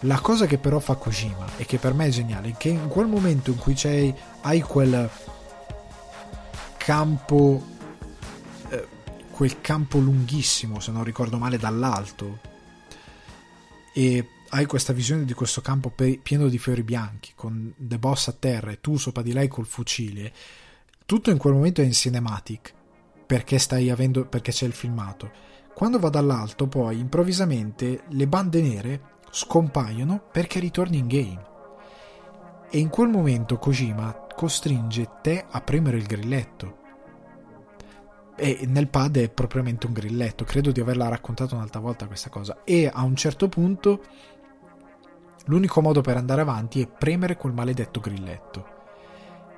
La cosa che però fa Kojima e che per me è geniale è che in quel momento in cui c'hai, hai quel campo, eh, quel campo lunghissimo, se non ricordo male, dall'alto, e hai questa visione di questo campo pieno di fiori bianchi, con The Boss a terra e tu sopra di lei col fucile, tutto in quel momento è in cinematic perché stai avendo perché c'è il filmato. Quando va dall'alto, poi improvvisamente le bande nere scompaiono perché ritorni in game. E in quel momento Kojima costringe te a premere il grilletto. E nel pad è propriamente un grilletto, credo di averla raccontato un'altra volta questa cosa. E a un certo punto l'unico modo per andare avanti è premere quel maledetto grilletto.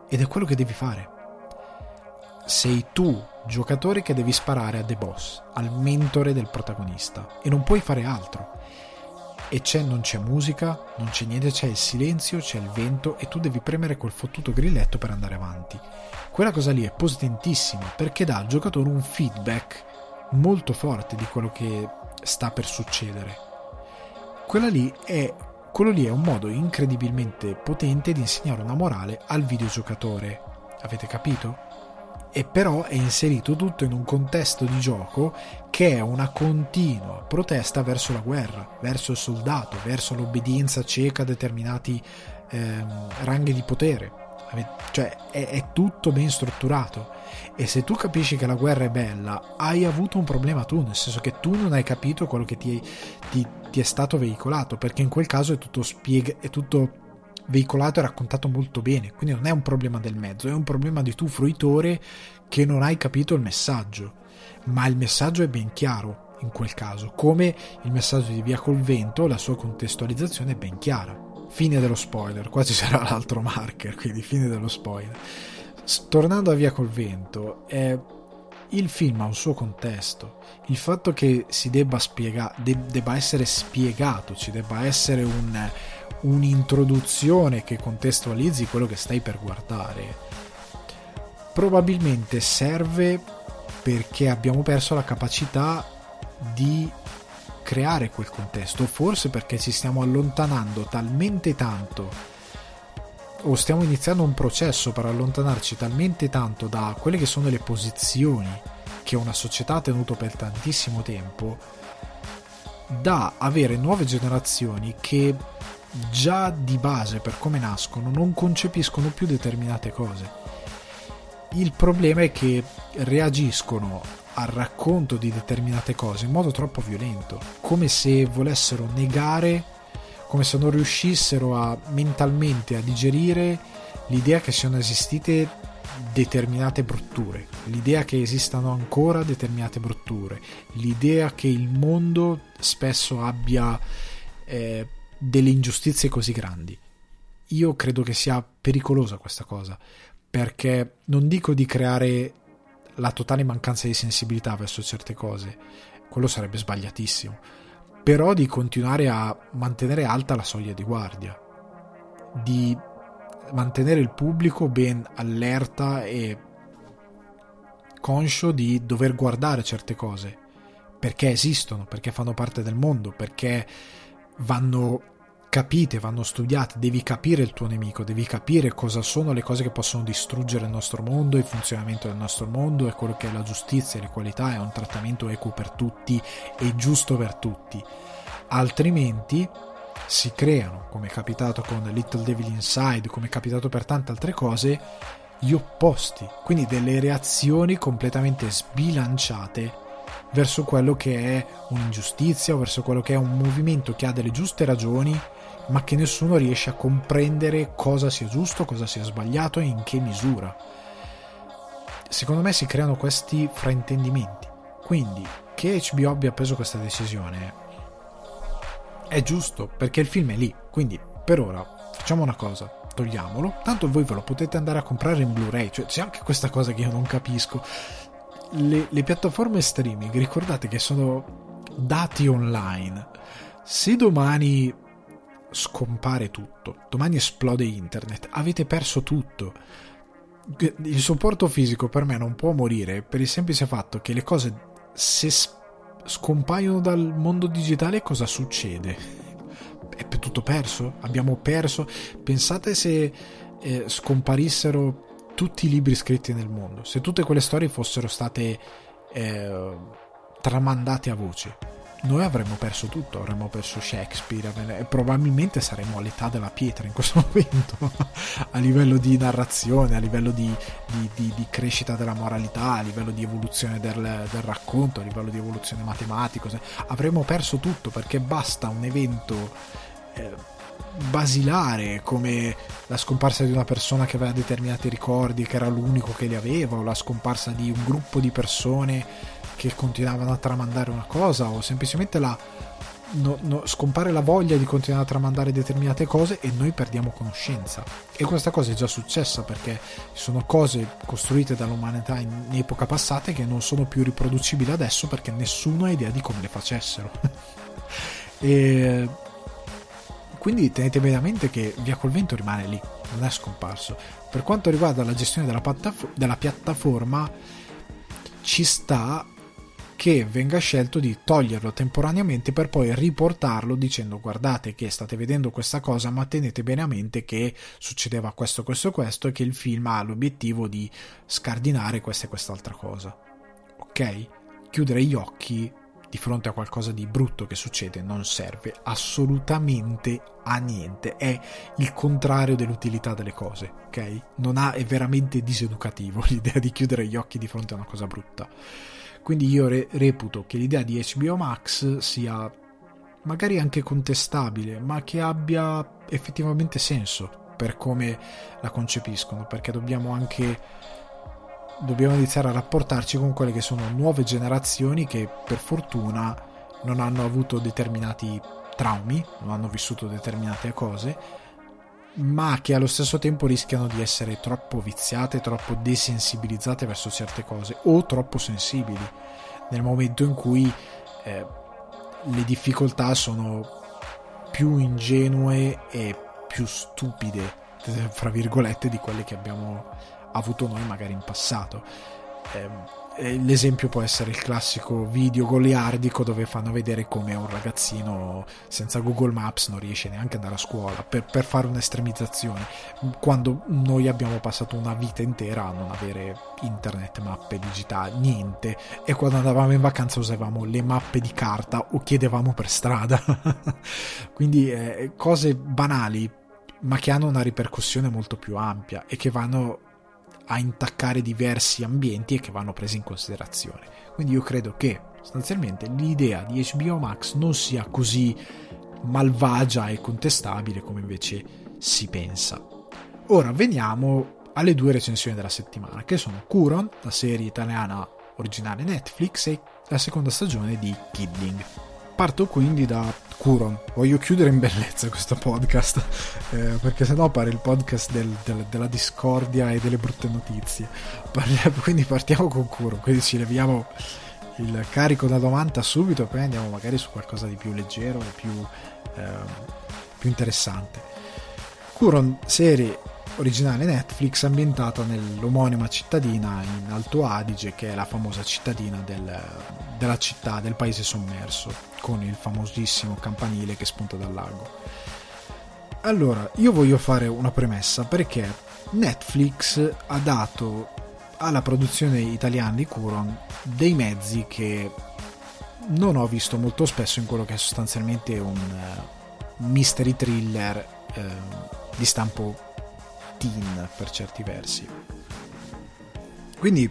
Ed è quello che devi fare sei tu, giocatore, che devi sparare a The Boss, al mentore del protagonista, e non puoi fare altro. E c'è, non c'è musica, non c'è niente, c'è il silenzio, c'è il vento e tu devi premere quel fottuto grilletto per andare avanti. Quella cosa lì è potentissima perché dà al giocatore un feedback molto forte di quello che sta per succedere. Quella lì è, quello lì è un modo incredibilmente potente di insegnare una morale al videogiocatore. Avete capito? E però è inserito tutto in un contesto di gioco che è una continua protesta verso la guerra, verso il soldato, verso l'obbedienza cieca a determinati ehm, ranghi di potere. Cioè è, è tutto ben strutturato e se tu capisci che la guerra è bella, hai avuto un problema tu, nel senso che tu non hai capito quello che ti, ti, ti è stato veicolato, perché in quel caso è tutto, spiega, veicolato e raccontato molto bene, quindi non è un problema del mezzo, è un problema di tu fruitore che non hai capito il messaggio, ma il messaggio è ben chiaro in quel caso, come il messaggio di Via col Vento, la sua contestualizzazione è ben chiara. Fine dello spoiler, qua ci sarà l'altro marker, quindi fine dello spoiler. Tornando a Via col Vento, eh, il film ha un suo contesto, il fatto che si debba spiegare, de- debba essere spiegato, ci debba essere un, un'introduzione che contestualizzi quello che stai per guardare. Probabilmente serve perché abbiamo perso la capacità di creare quel contesto, forse perché ci stiamo allontanando talmente tanto o stiamo iniziando un processo per allontanarci talmente tanto da quelle che sono le posizioni che una società ha tenuto per tantissimo tempo da avere nuove generazioni che già di base per come nascono non concepiscono più determinate cose. Il problema è che reagiscono al racconto di determinate cose in modo troppo violento, come se volessero negare, come se non riuscissero a mentalmente a digerire l'idea che siano esistite determinate brutture, l'idea che esistano ancora determinate brutture, l'idea che il mondo spesso abbia eh, delle ingiustizie così grandi. Io credo che sia pericolosa questa cosa, perché non dico di creare la totale mancanza di sensibilità verso certe cose, quello sarebbe sbagliatissimo, però di continuare a mantenere alta la soglia di guardia, di mantenere il pubblico ben allerta e conscio di dover guardare certe cose, perché esistono, perché fanno parte del mondo, perché vanno capite, vanno studiate, devi capire il tuo nemico, devi capire cosa sono le cose che possono distruggere il nostro mondo, il funzionamento del nostro mondo e quello che è la giustizia, le qualità è un trattamento equo per tutti e giusto per tutti. Altrimenti si creano, come è capitato con Little Devil Inside, come è capitato per tante altre cose, gli opposti, quindi delle reazioni completamente sbilanciate verso quello che è un'ingiustizia o verso quello che è un movimento che ha delle giuste ragioni ma che nessuno riesce a comprendere cosa sia giusto, cosa sia sbagliato e in che misura. Secondo me si creano questi fraintendimenti. Quindi che HBO abbia preso questa decisione è giusto perché il film è lì. Quindi per ora facciamo una cosa, togliamolo. Tanto voi ve lo potete andare a comprare in Blu-ray. Cioè c'è anche questa cosa che io non capisco le, le piattaforme streaming, ricordate che sono dati online. Se domani scompare tutto, domani esplode internet, avete perso tutto. Il supporto fisico per me non può morire per il semplice fatto che le cose se scompaiono dal mondo digitale cosa succede? È tutto perso? Abbiamo perso? Pensate se eh, scomparissero tutti i libri scritti nel mondo, se tutte quelle storie fossero state eh, tramandate a voce, noi avremmo perso tutto, avremmo perso Shakespeare e probabilmente saremmo all'età della pietra in questo momento, a livello di narrazione, a livello di, di, di, di, crescita della moralità, a livello di evoluzione del, del racconto, a livello di evoluzione matematica, avremmo perso tutto perché basta un evento... Eh, basilare come la scomparsa di una persona che aveva determinati ricordi che era l'unico che li aveva o la scomparsa di un gruppo di persone che continuavano a tramandare una cosa o semplicemente la no, no, scompare la voglia di continuare a tramandare determinate cose e noi perdiamo conoscenza. E questa cosa è già successa perché sono cose costruite dall'umanità in epoca passata che non sono più riproducibili adesso perché nessuno ha idea di come le facessero. E quindi tenete bene a mente che Via col Vento rimane lì, non è scomparso. Per quanto riguarda la gestione della, della piattaforma, ci sta che venga scelto di toglierlo temporaneamente per poi riportarlo dicendo guardate che state vedendo questa cosa ma tenete bene a mente che succedeva questo, questo, questo e che il film ha l'obiettivo di scardinare questa e quest'altra cosa. Ok? Chiudere gli occhi di fronte a qualcosa di brutto che succede non serve assolutamente a niente, è il contrario dell'utilità delle cose, ok? Non ha, è veramente diseducativo l'idea di chiudere gli occhi di fronte a una cosa brutta. Quindi io re- reputo che l'idea di HBO Max sia magari anche contestabile, ma che abbia effettivamente senso per come la concepiscono, perché dobbiamo anche dobbiamo iniziare a rapportarci con quelle che sono nuove generazioni che per fortuna non hanno avuto determinati traumi, non hanno vissuto determinate cose, ma che allo stesso tempo rischiano di essere troppo viziate, troppo desensibilizzate verso certe cose o troppo sensibili. Nel momento in cui eh, le difficoltà sono più ingenue e più stupide, fra virgolette, di quelle che abbiamo avuto noi magari in passato. Eh, l'esempio può essere il classico video goliardico dove fanno vedere come un ragazzino senza Google Maps non riesce neanche ad andare a scuola per, per fare un'estremizzazione quando noi abbiamo passato una vita intera a non avere internet, mappe digitali, niente e quando andavamo in vacanza usavamo le mappe di carta o chiedevamo per strada quindi eh, cose banali ma che hanno una ripercussione molto più ampia e che vanno a intaccare diversi ambienti e che vanno presi in considerazione. Quindi io credo che sostanzialmente l'idea di HBO Max non sia così malvagia e contestabile come invece si pensa. Ora veniamo alle due recensioni della settimana, che sono Curon, la serie italiana originale Netflix, e la seconda stagione di Kidding. Parto quindi da Curon. Voglio chiudere in bellezza questo podcast, eh, perché sennò pare il podcast del, del, della discordia e delle brutte notizie. Parliamo, quindi partiamo con Curon, quindi ci leviamo il carico da 90 subito e poi andiamo magari su qualcosa di più leggero e più, eh, più interessante. Curon, serie originale Netflix ambientata nell'omonima cittadina in Alto Adige, che è la famosa cittadina del, della città, del paese sommerso, con il famosissimo campanile che spunta dal lago. Allora, io voglio fare una premessa perché Netflix ha dato alla produzione italiana di Curon dei mezzi che non ho visto molto spesso in quello che è sostanzialmente un uh, mystery thriller uh, di stampo teen per certi versi. Quindi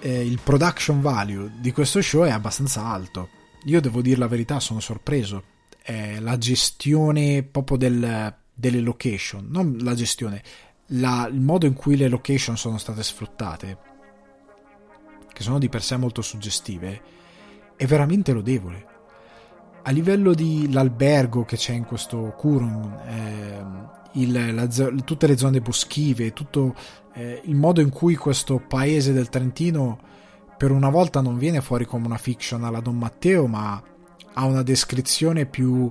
eh, il production value di questo show è abbastanza alto. Io devo dire la verità, sono sorpreso. Eh, la gestione proprio del, delle location, non la gestione, la, il modo in cui le location sono state sfruttate, che sono di per sé molto suggestive, è veramente lodevole. A livello di l'albergo che c'è in questo Kurun, eh, il, la, tutte le zone boschive, tutto eh, il modo in cui questo paese del Trentino per una volta non viene fuori come una fiction alla Don Matteo, ma ha una descrizione più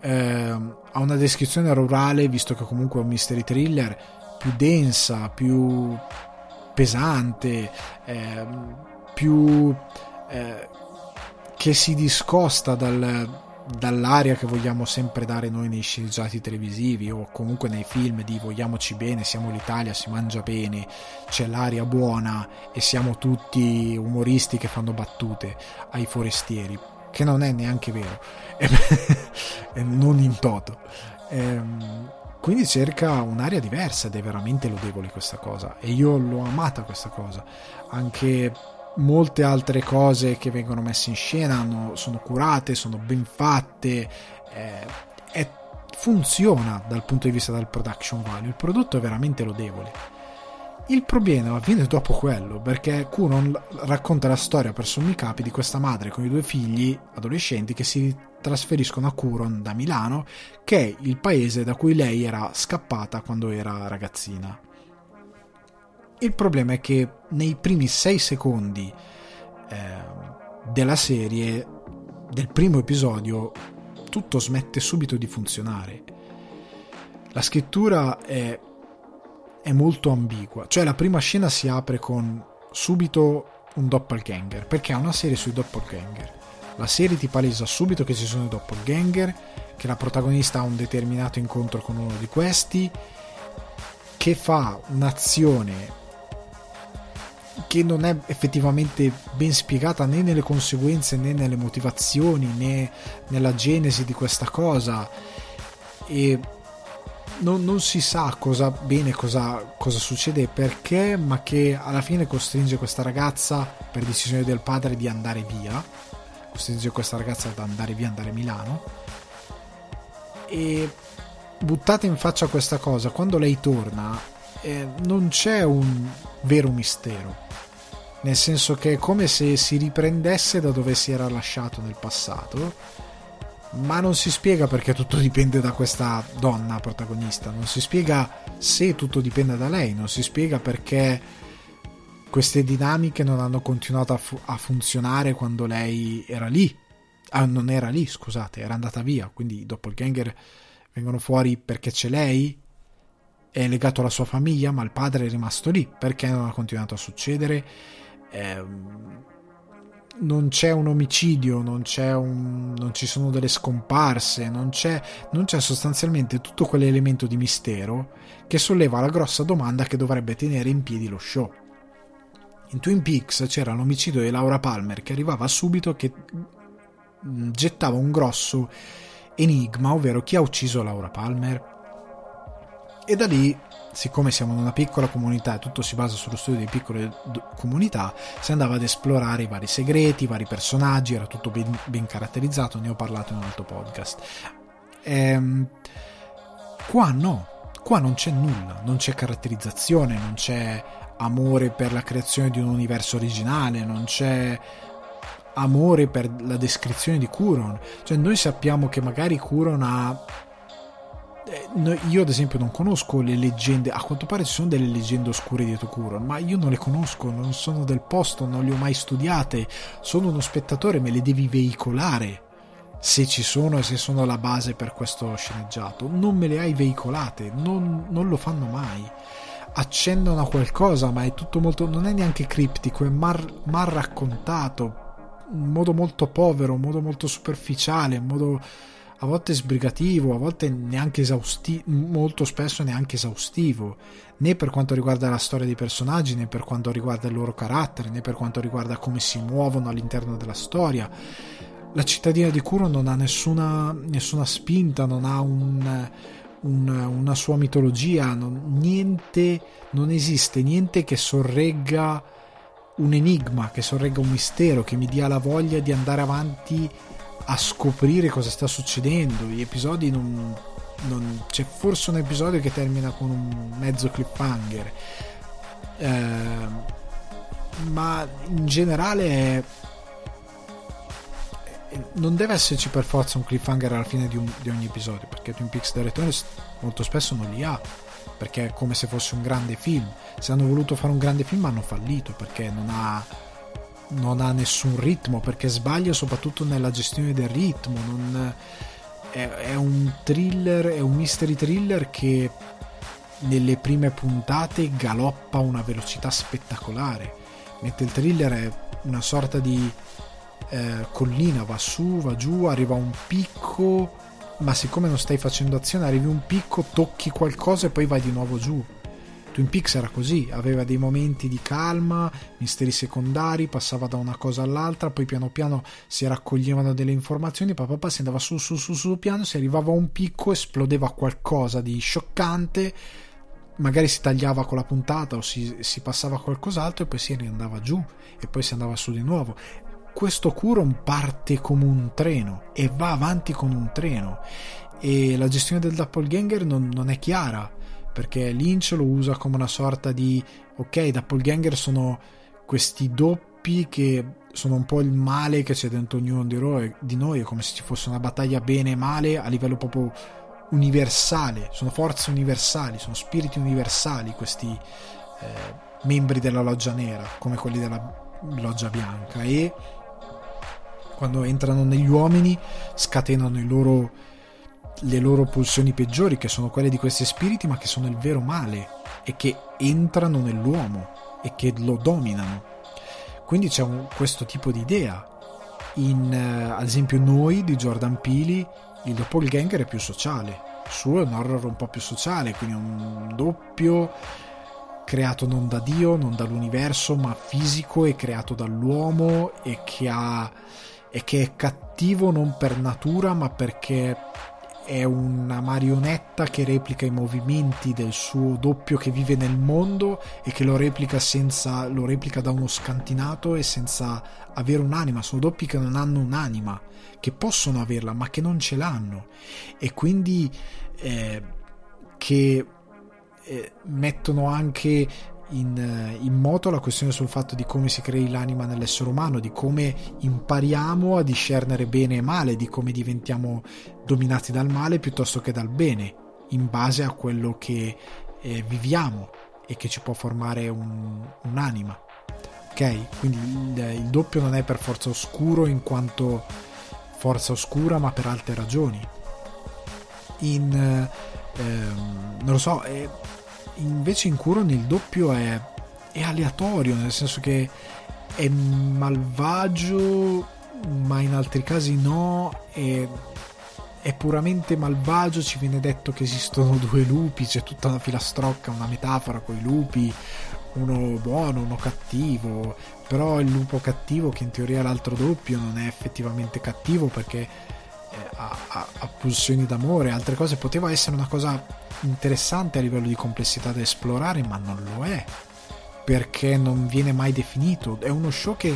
eh, ha una descrizione rurale, visto che comunque è un mystery thriller, più densa, più pesante, eh, più eh, che si discosta dal, dall'aria che vogliamo sempre dare noi nei sceneggiati televisivi o comunque nei film di vogliamoci bene, siamo l'Italia, si mangia bene, c'è l'aria buona e siamo tutti umoristi che fanno battute ai forestieri, che non è neanche vero, non in toto. Ehm, quindi cerca un'aria diversa ed è veramente lodevole questa cosa e io l'ho amata questa cosa, anche molte altre cose che vengono messe in scena hanno, sono curate, sono ben fatte, eh, è, funziona dal punto di vista del production value, il prodotto è veramente lodevole. Il problema avviene dopo quello, perché Kunon racconta la storia per sommi capi di questa madre con i due figli adolescenti che si trasferiscono a Curon da Milano, che è il paese da cui lei era scappata quando era ragazzina. Il problema è che nei primi 6 secondi eh, della serie, del primo episodio, tutto smette subito di funzionare. La scrittura è, è molto ambigua, cioè la prima scena si apre con subito un doppelganger, perché è una serie sui doppelganger. La serie ti palesa subito che ci sono i doppelganger, che la protagonista ha un determinato incontro con uno di questi, che fa un'azione che non è effettivamente ben spiegata né nelle conseguenze né nelle motivazioni né nella genesi di questa cosa. E non, non si sa cosa bene cosa, cosa succede e perché ma che alla fine costringe questa ragazza per decisione del padre di andare via. Costringe questa ragazza ad andare via andare a Milano. E buttata in faccia questa cosa quando lei torna eh, non c'è un vero mistero nel senso che è come se si riprendesse da dove si era lasciato nel passato, ma non si spiega perché tutto dipende da questa donna protagonista, non si spiega se tutto dipende da lei, non si spiega perché queste dinamiche non hanno continuato a, fu- a funzionare quando lei era lì. Ah, non era lì, scusate, era andata via, quindi i doppelganger vengono fuori perché c'è lei, è legato alla sua famiglia, ma il padre è rimasto lì, perché non ha continuato a succedere? Ehm, non c'è un omicidio, non, c'è un, non ci sono delle scomparse, non c'è, non c'è sostanzialmente tutto quell'elemento di mistero che solleva la grossa domanda che dovrebbe tenere in piedi lo show. In Twin Peaks c'era l'omicidio di Laura Palmer che arrivava subito che mm, gettava un grosso enigma, ovvero chi ha ucciso Laura Palmer. E da lì siccome siamo in una piccola comunità e tutto si basa sullo studio di piccole comunità, si andava ad esplorare i vari segreti, i vari personaggi, era tutto ben, ben caratterizzato, ne ho parlato in un altro podcast. Ehm, qua no, qua non c'è nulla, non c'è caratterizzazione, non c'è amore per la creazione di un universo originale, non c'è amore per la descrizione di Kuron. Cioè noi sappiamo che magari Kuron ha io ad esempio non conosco le leggende, a quanto pare ci sono delle leggende oscure di Tokuron, ma io non le conosco, non sono del posto, non le ho mai studiate, sono uno spettatore, me le devi veicolare se ci sono e se sono la base per questo sceneggiato. Non me le hai veicolate, non, non lo fanno mai. Accendono a qualcosa, ma è tutto molto. non è neanche criptico, è mal raccontato, in modo molto povero, in modo molto superficiale, in modo a volte sbrigativo, a volte neanche esaustivo, molto spesso neanche esaustivo, né per quanto riguarda la storia dei personaggi, né per quanto riguarda il loro carattere, né per quanto riguarda come si muovono all'interno della storia. La cittadina di Kuro non ha nessuna, nessuna spinta, non ha un, un, una sua mitologia, non, niente, non esiste niente che sorregga un enigma, che sorregga un mistero, che mi dia la voglia di andare avanti a scoprire cosa sta succedendo. Gli episodi non, non, c'è forse un episodio che termina con un mezzo cliffhanger. Eh, ma in generale non deve esserci per forza un cliffhanger alla fine di, un, di ogni episodio perché Twin Peaks The Return molto spesso non li ha perché è come se fosse un grande film se hanno voluto fare un grande film hanno fallito perché non ha non ha nessun ritmo perché sbaglia soprattutto nella gestione del ritmo non, è, è, un thriller è un mystery thriller che nelle prime puntate galoppa a una velocità spettacolare. Mentre il thriller è una sorta di eh, collina va su va giù arriva a un picco ma siccome non stai facendo azione arrivi a un picco tocchi qualcosa e poi vai di nuovo giù Twin Peaks era così, aveva dei momenti di calma, misteri secondari, passava da una cosa all'altra, poi piano piano si raccoglievano delle informazioni, poi papà si andava su su su su piano, si arrivava a un picco, esplodeva qualcosa di scioccante, magari si tagliava con la puntata o si, si passava a qualcos'altro e poi si riandava giù e poi si andava su di nuovo. Questo Curon parte come un treno e va avanti come un treno e la gestione del doppelganger non, non è chiara perché Lynch lo usa come una sorta di ok, doppelganger sono questi doppi che sono un po' il male che c'è dentro ognuno di noi, è come se ci fosse una battaglia bene e male a livello proprio universale, sono forze universali, sono spiriti universali questi eh, membri della loggia nera, come quelli della loggia bianca. E quando entrano negli uomini scatenano i loro le loro pulsioni peggiori, che sono quelle di questi spiriti, ma che sono il vero male e che entrano nell'uomo e che lo dominano. quindi c'è un, questo tipo di idea. In, uh, ad esempio, noi di Jordan Peele, il doppelganger è più sociale. Il suo è un horror un po' più sociale, quindi un doppio creato non da Dio, non dall'universo, ma fisico e creato dall'uomo e che ha e che è cattivo non per natura, ma perché è una marionetta che replica i movimenti del suo doppio che vive nel mondo e che lo replica senza lo replica da uno scantinato e senza avere un'anima. Sono doppi che non hanno un'anima che possono averla ma che non ce l'hanno. E quindi eh, che eh, mettono anche in, eh, in, moto la questione sul fatto di come si crei l'anima nell'essere umano, di come impariamo a discernere bene e male, di come diventiamo dominati dal male piuttosto che dal bene, in base a quello che eh, viviamo e che ci può formare un, un'anima. Ok? Quindi il, il doppio non è per forza oscuro in quanto forza oscura, ma per altre ragioni. In ehm, non lo so, è, invece in Kuron il doppio è, è aleatorio, nel senso che è malvagio, ma in altri casi no, è, è puramente malvagio, ci viene detto che esistono due lupi, c'è tutta una filastrocca, una metafora con i lupi, uno buono, uno cattivo, però il lupo cattivo che in teoria è l'altro doppio non è effettivamente cattivo perché eh, ha, ha, ha pulsioni d'amore, altre cose, poteva essere una cosa interessante a livello di complessità da esplorare, ma non lo è perché non viene mai definito. È uno show che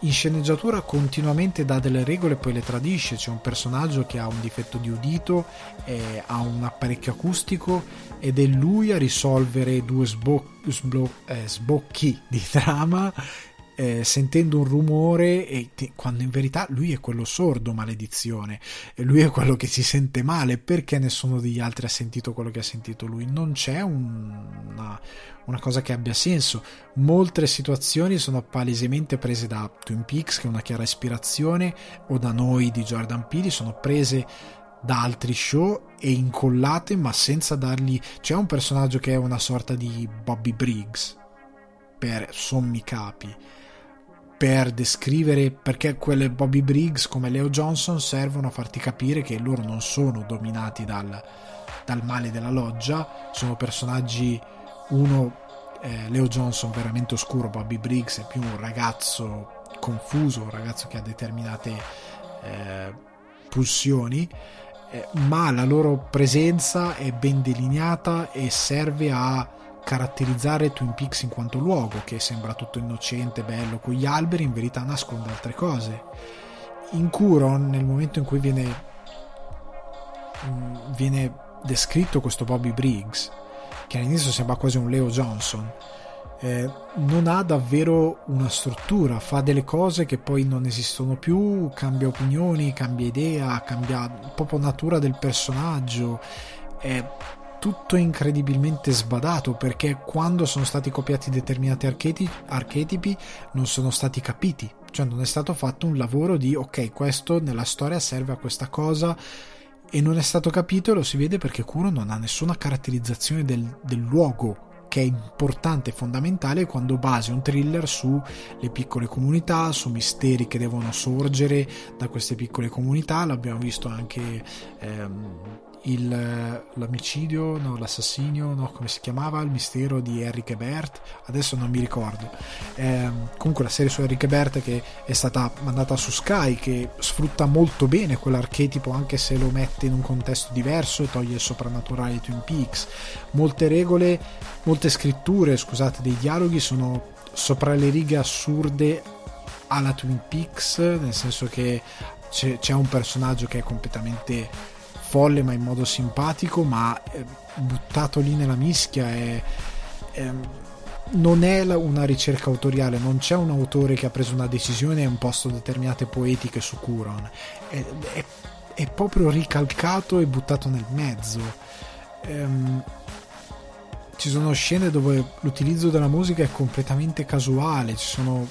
in sceneggiatura continuamente dà delle regole e poi le tradisce. C'è un personaggio che ha un difetto di udito, eh, ha un apparecchio acustico ed è lui a risolvere due sbo- sblo- eh, sbocchi di trama eh, sentendo un rumore e te, quando in verità lui è quello sordo, maledizione, e lui è quello che si sente male perché nessuno degli altri ha sentito quello che ha sentito lui. Non c'è un, una, una cosa che abbia senso. Molte situazioni sono palesemente prese da Twin Peaks, che è una chiara ispirazione, o da noi di Jordan Peele, sono prese da altri show e incollate ma senza dargli c'è un personaggio che è una sorta di Bobby Briggs per sommi capi per descrivere perché quelle Bobby Briggs come Leo Johnson servono a farti capire che loro non sono dominati dal, dal male della loggia, sono personaggi uno eh, Leo Johnson veramente oscuro, Bobby Briggs è più un ragazzo confuso, un ragazzo che ha determinate eh, pulsioni, eh, ma la loro presenza è ben delineata e serve a caratterizzare Twin Peaks in quanto luogo, che sembra tutto innocente, bello, con gli alberi, in verità nasconde altre cose. In Curon, nel momento in cui viene, mm, viene descritto questo Bobby Briggs, che all'inizio sembra quasi un Leo Johnson, eh, non ha davvero una struttura, fa delle cose che poi non esistono più, cambia opinioni, cambia idea, cambia proprio natura del personaggio. Eh, tutto incredibilmente sbadato perché quando sono stati copiati determinati archetipi, archetipi non sono stati capiti, cioè non è stato fatto un lavoro di ok, questo nella storia serve a questa cosa e non è stato capito, lo si vede perché Kuro non ha nessuna caratterizzazione del, del luogo che è importante e fondamentale quando basi un thriller sulle piccole comunità, su misteri che devono sorgere da queste piccole comunità. L'abbiamo visto anche ehm, il, l'omicidio, no, l'assassinio, no, come si chiamava, il mistero di Eric Ebert, adesso non mi ricordo. Eh, comunque la serie su Eric Ebert che è stata mandata su Sky, che sfrutta molto bene quell'archetipo anche se lo mette in un contesto diverso e toglie il soprannaturale Twin Peaks. Molte regole, molte scritture, scusate, dei dialoghi sono sopra le righe assurde alla Twin Peaks, nel senso che c'è, c'è un personaggio che è completamente folle ma in modo simpatico, ma eh, buttato lì nella mischia è, è, non è una ricerca autoriale, non c'è un autore che ha preso una decisione e ha imposto determinate poetiche su Curon, è, è, è proprio ricalcato e buttato nel mezzo. Ehm, ci sono scene dove l'utilizzo della musica è completamente casuale, sono,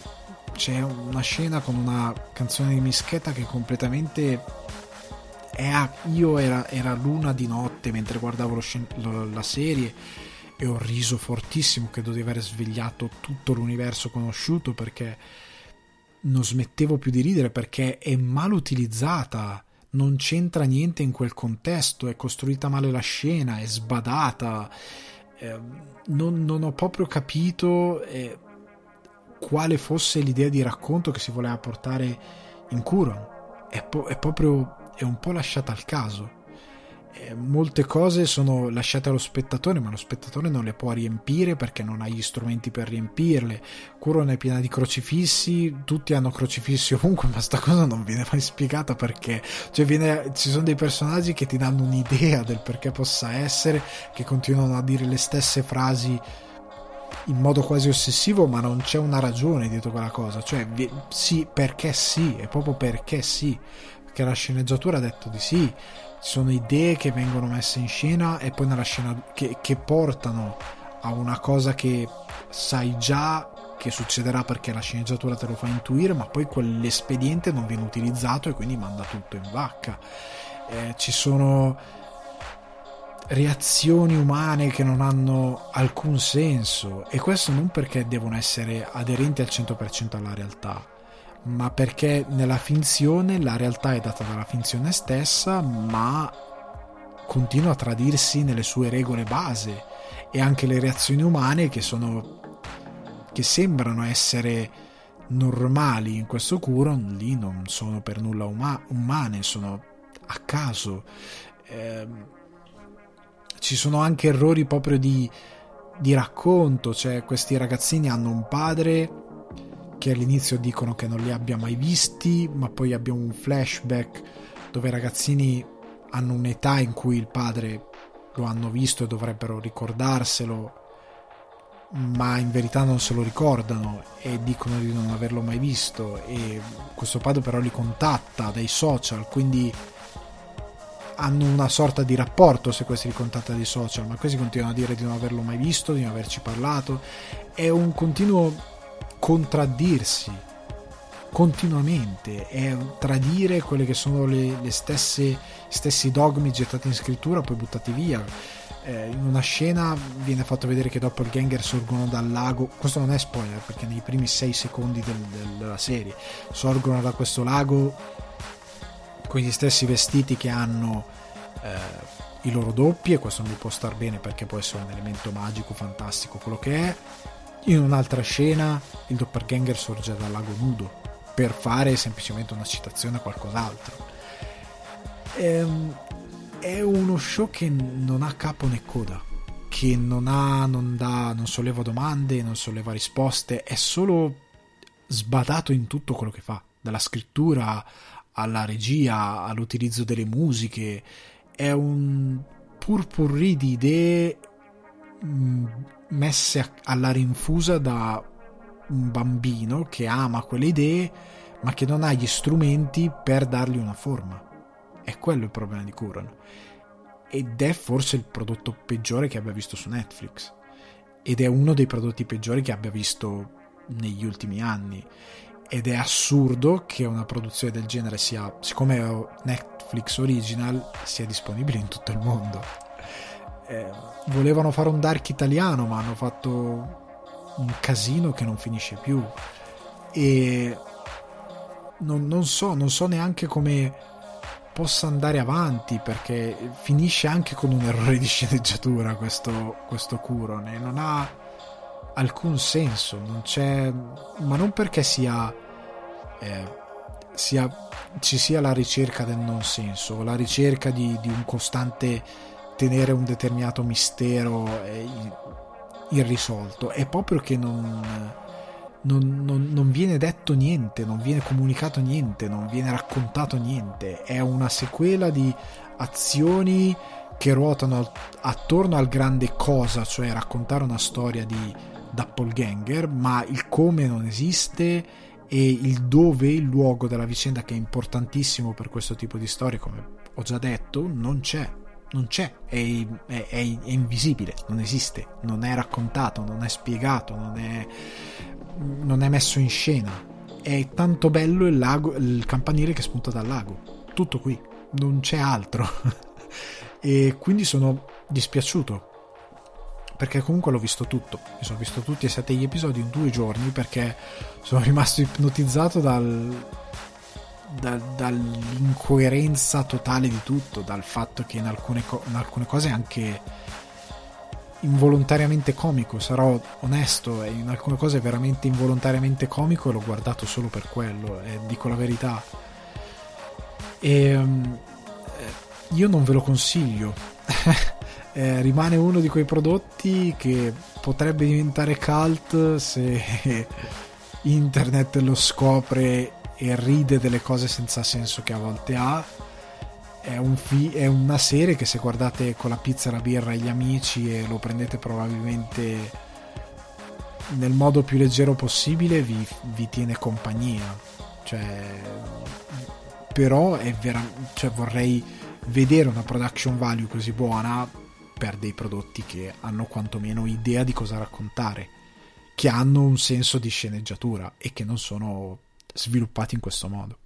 c'è una scena con una canzone di Mischetta che è completamente a, io era, era, l'una di notte mentre guardavo lo, la serie e ho riso fortissimo, credo di aver svegliato tutto l'universo conosciuto perché non smettevo più di ridere perché è mal utilizzata, non c'entra niente in quel contesto, è costruita male la scena, è sbadata, eh, non, non, ho proprio capito eh, quale fosse l'idea di racconto che si voleva portare in Curon. È, po- è proprio è un po' lasciata al caso. Eh, molte cose sono lasciate allo spettatore, ma lo spettatore non le può riempire perché non ha gli strumenti per riempirle. Curon è piena di crocifissi, tutti hanno crocifissi ovunque, ma sta cosa non viene mai spiegata perché. Cioè, viene, ci sono dei personaggi che ti danno un'idea del perché possa essere, che continuano a dire le stesse frasi in modo quasi ossessivo, ma non c'è una ragione dietro quella cosa. Cioè, sì, perché sì, è proprio perché sì. Perché la sceneggiatura ha detto di sì ci sono idee che vengono messe in scena e poi nella scena che, che portano a una cosa che sai già che succederà perché la sceneggiatura te lo fa intuire, ma poi quell'espediente non viene utilizzato e quindi manda tutto in vacca. Eh, ci sono reazioni umane che non hanno alcun senso e questo non perché devono essere aderenti al 100% alla realtà, ma perché nella finzione la realtà è data dalla finzione stessa, ma continua a tradirsi nelle sue regole base e anche le reazioni umane che sono che sembrano essere normali in questo Curon lì non sono per nulla uma- umane, sono a caso. Eh, ci sono anche errori proprio di, di racconto, cioè questi ragazzini hanno un padre che all'inizio dicono che non li abbia mai visti, ma poi abbiamo un flashback dove i ragazzini hanno un'età in cui il padre lo hanno visto e dovrebbero ricordarselo, ma in verità non se lo ricordano e dicono di non averlo mai visto e questo padre però li contatta dai social, quindi hanno una sorta di rapporto se questi li contatta dai social, ma questi continuano a dire di non averlo mai visto, di non averci parlato. È un continuo contraddirsi continuamente e tradire quelle che sono le, le stesse stessi dogmi gettati in scrittura poi buttati via. Eh, in una scena viene fatto vedere che dopo il ganger sorgono dal lago. Questo non è spoiler perché nei primi 6 secondi del, del, della serie sorgono da questo lago con gli stessi vestiti che hanno eh, i loro doppi e questo non mi può star bene perché può essere un elemento magico fantastico quello che è in un'altra scena il doppelganger sorge dal lago nudo per fare semplicemente una citazione a qualcos'altro. Ehm, è uno show che non ha capo né coda, che non ha, non dà, non solleva domande, non solleva risposte, è solo sbadato in tutto quello che fa, dalla scrittura alla regia, all'utilizzo delle musiche, è un purpurri di idee mm, messe alla rinfusa da un bambino che ama quelle idee ma che non ha gli strumenti per dargli una forma. È quello il problema di Curon. Ed è forse il prodotto peggiore che abbia visto su Netflix. Ed è uno dei prodotti peggiori che abbia visto negli ultimi anni. Ed è assurdo che una produzione del genere sia, siccome è Netflix original, sia disponibile in tutto il mondo eh, volevano fare un dark italiano, ma hanno fatto un casino che non finisce più. E non, non so, non so neanche come possa andare avanti perché finisce anche con un errore di sceneggiatura questo, questo Curone non ha alcun senso non c'è ma non perché sia, eh, sia ci sia la ricerca del non senso la ricerca di, di un costante tenere un determinato mistero irrisolto, è proprio che non, non, non, non, viene detto niente, non viene comunicato niente, non viene raccontato niente, è una sequela di azioni che ruotano attorno al grande cosa, cioè raccontare una storia di doppelganger, ma il come non esiste e il dove, il luogo della vicenda che è importantissimo per questo tipo di storie, come ho già detto, non c'è non c'è, è, è, è, invisibile, non esiste, non è raccontato, non è spiegato, non è, non è messo in scena. È tanto bello il, lago, il campanile che spunta dal lago, tutto qui, non c'è altro. e quindi sono dispiaciuto perché comunque l'ho visto tutto. Mi sono visto tutti e sette gli episodi in due giorni perché sono rimasto ipnotizzato dal, dal, dall'incoerenza totale di tutto, dal fatto che in alcune, co- in alcune cose anche involontariamente comico, sarò onesto, in alcune cose veramente involontariamente comico e l'ho guardato solo per quello, e dico la verità. E um, io non ve lo consiglio. eh, rimane uno di quei prodotti che potrebbe diventare cult se internet lo scopre e ride delle cose senza senso che a volte ha. È, un fi- è una serie che se guardate con la pizza la birra e gli amici e lo prendete probabilmente nel modo più leggero possibile vi, vi tiene compagnia. Cioè però vera- cioè vorrei vedere una production value così buona per dei prodotti che hanno quantomeno idea di cosa raccontare che hanno un senso di sceneggiatura e che non sono sviluppati in questo modo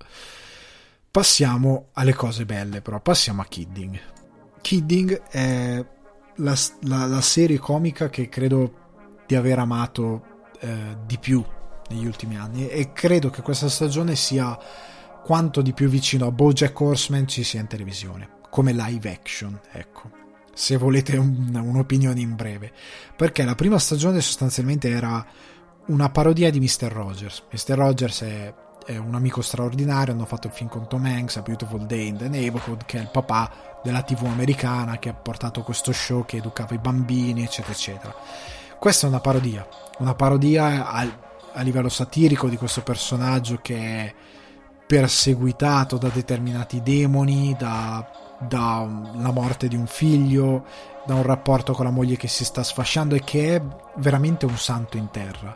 Passiamo alle cose belle, però passiamo a Kidding. Kidding è la, la, la serie comica che credo di aver amato eh, di più negli ultimi anni e credo che questa stagione sia quanto di più vicino a Bojack Horseman ci sia in televisione, come live action, ecco. Se volete un, un'opinione in breve, perché la prima stagione sostanzialmente era una parodia di Mr. Rogers. Mr. Rogers è è un amico straordinario, hanno fatto il film con Tom Hanks, A Beautiful Day in the Neighborhood, che è il papà della TV americana che ha portato questo show che educava i bambini, eccetera, eccetera. Questa è una parodia, una parodia a, a livello satirico di questo personaggio che è perseguitato da determinati demoni, da, dalla morte di un figlio, da un rapporto con la moglie che si sta sfasciando e che è veramente un santo in terra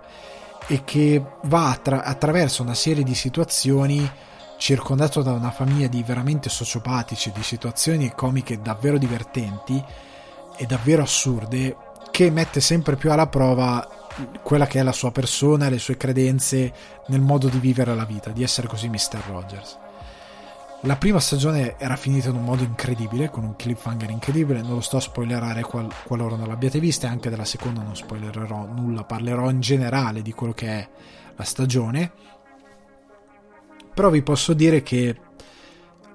e che va attra- attraverso una serie di situazioni circondato da una famiglia di veramente sociopatici, di situazioni comiche davvero divertenti e davvero assurde, che mette sempre più alla prova quella che è la sua persona le sue credenze nel modo di vivere la vita, di essere così Mr. Rogers. La prima stagione era finita in un modo incredibile, con un cliffhanger incredibile, non lo sto a spoilerare qual- qualora non l'abbiate vista, e anche della seconda non spoilererò nulla, parlerò in generale di quello che è la stagione. Però vi posso dire che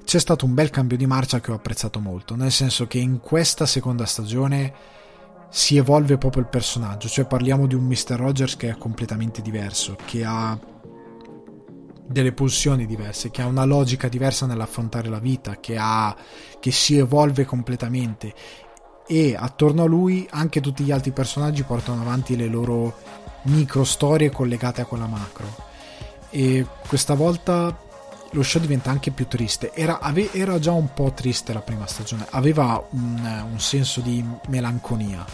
c'è stato un bel cambio di marcia che ho apprezzato molto, nel senso che in questa seconda stagione si evolve proprio il personaggio, cioè parliamo di un Mr. Rogers che è completamente diverso, che ha delle pulsioni diverse, che ha una logica diversa nell'affrontare la vita, che, ha, che si evolve completamente. E attorno a lui anche tutti gli altri personaggi portano avanti le loro micro storie collegate a quella macro. E questa volta lo show diventa anche più triste. Era, ave, era già un po' triste la prima stagione. Aveva un, un senso di melanconia.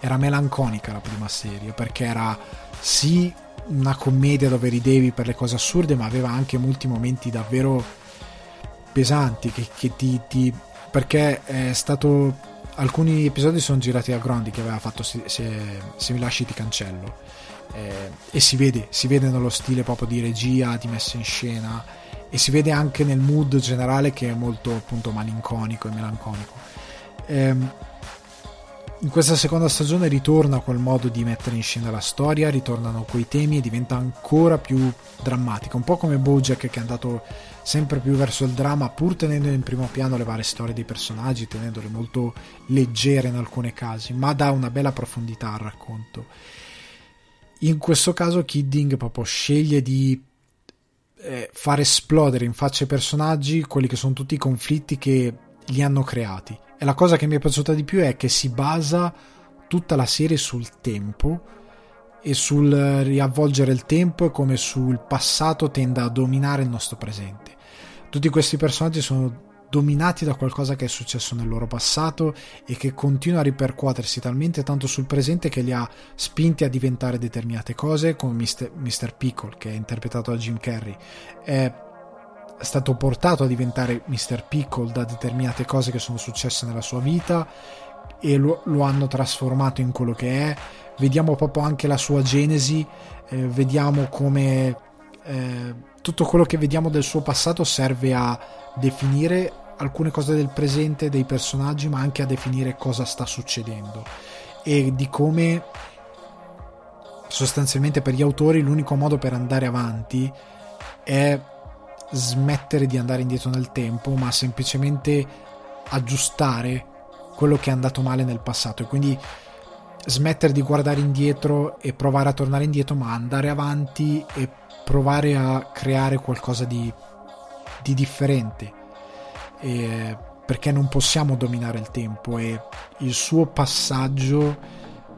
Era melanconica la prima serie perché era sì una commedia dove ridevi per le cose assurde, ma aveva anche molti momenti davvero pesanti che, che ti, ti, perché è stato alcuni episodi sono girati a Grondi che aveva fatto se, se, se mi lasci ti cancello. Eh, e si vede, si vede nello stile proprio di regia, di messa in scena e si vede anche nel mood generale che è molto appunto malinconico e melanconico. Eh, in questa seconda stagione ritorna quel modo di mettere in scena la storia, ritornano quei temi e diventa ancora più drammatica, un po' come Bojack che è andato sempre più verso il dramma pur tenendo in primo piano le varie storie dei personaggi, tenendole molto leggere in alcuni casi, ma dà una bella profondità al racconto. In questo caso Kidding proprio sceglie di eh, far esplodere in faccia ai personaggi quelli che sono tutti i conflitti che li hanno creati e la cosa che mi è piaciuta di più è che si basa tutta la serie sul tempo e sul riavvolgere il tempo e come sul passato tenda a dominare il nostro presente. Tutti questi personaggi sono dominati da qualcosa che è successo nel loro passato e che continua a ripercuotersi talmente tanto sul presente che li ha spinti a diventare determinate cose come Mr. Pickle che è interpretato da Jim Carrey. È è stato portato a diventare Mr. Pickle da determinate cose che sono successe nella sua vita e lo, lo hanno trasformato in quello che è. Vediamo proprio anche la sua genesi, eh, vediamo come eh, tutto quello che vediamo del suo passato serve a definire alcune cose del presente dei personaggi, ma anche a definire cosa sta succedendo. e di come sostanzialmente per gli autori l'unico modo per andare avanti è smettere di andare indietro nel tempo, ma semplicemente aggiustare quello che è andato male nel passato e quindi smettere di guardare indietro e provare a tornare indietro, ma andare avanti e provare a creare qualcosa di, di differente. E, perché non possiamo dominare il tempo e il suo passaggio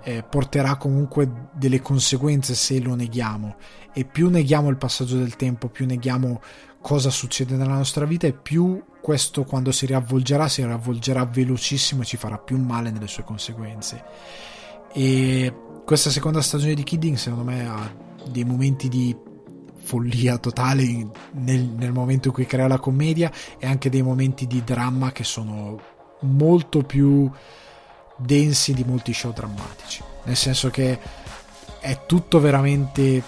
eh, porterà comunque delle conseguenze se lo neghiamo e più neghiamo il passaggio del tempo, più neghiamo cosa succede nella nostra vita e più questo quando si riavvolgerà si riavvolgerà velocissimo e ci farà più male nelle sue conseguenze. E questa seconda stagione di Kidding secondo me ha dei momenti di follia totale nel, nel momento in cui crea la commedia e anche dei momenti di dramma che sono molto più densi di molti show drammatici. Nel senso che è tutto veramente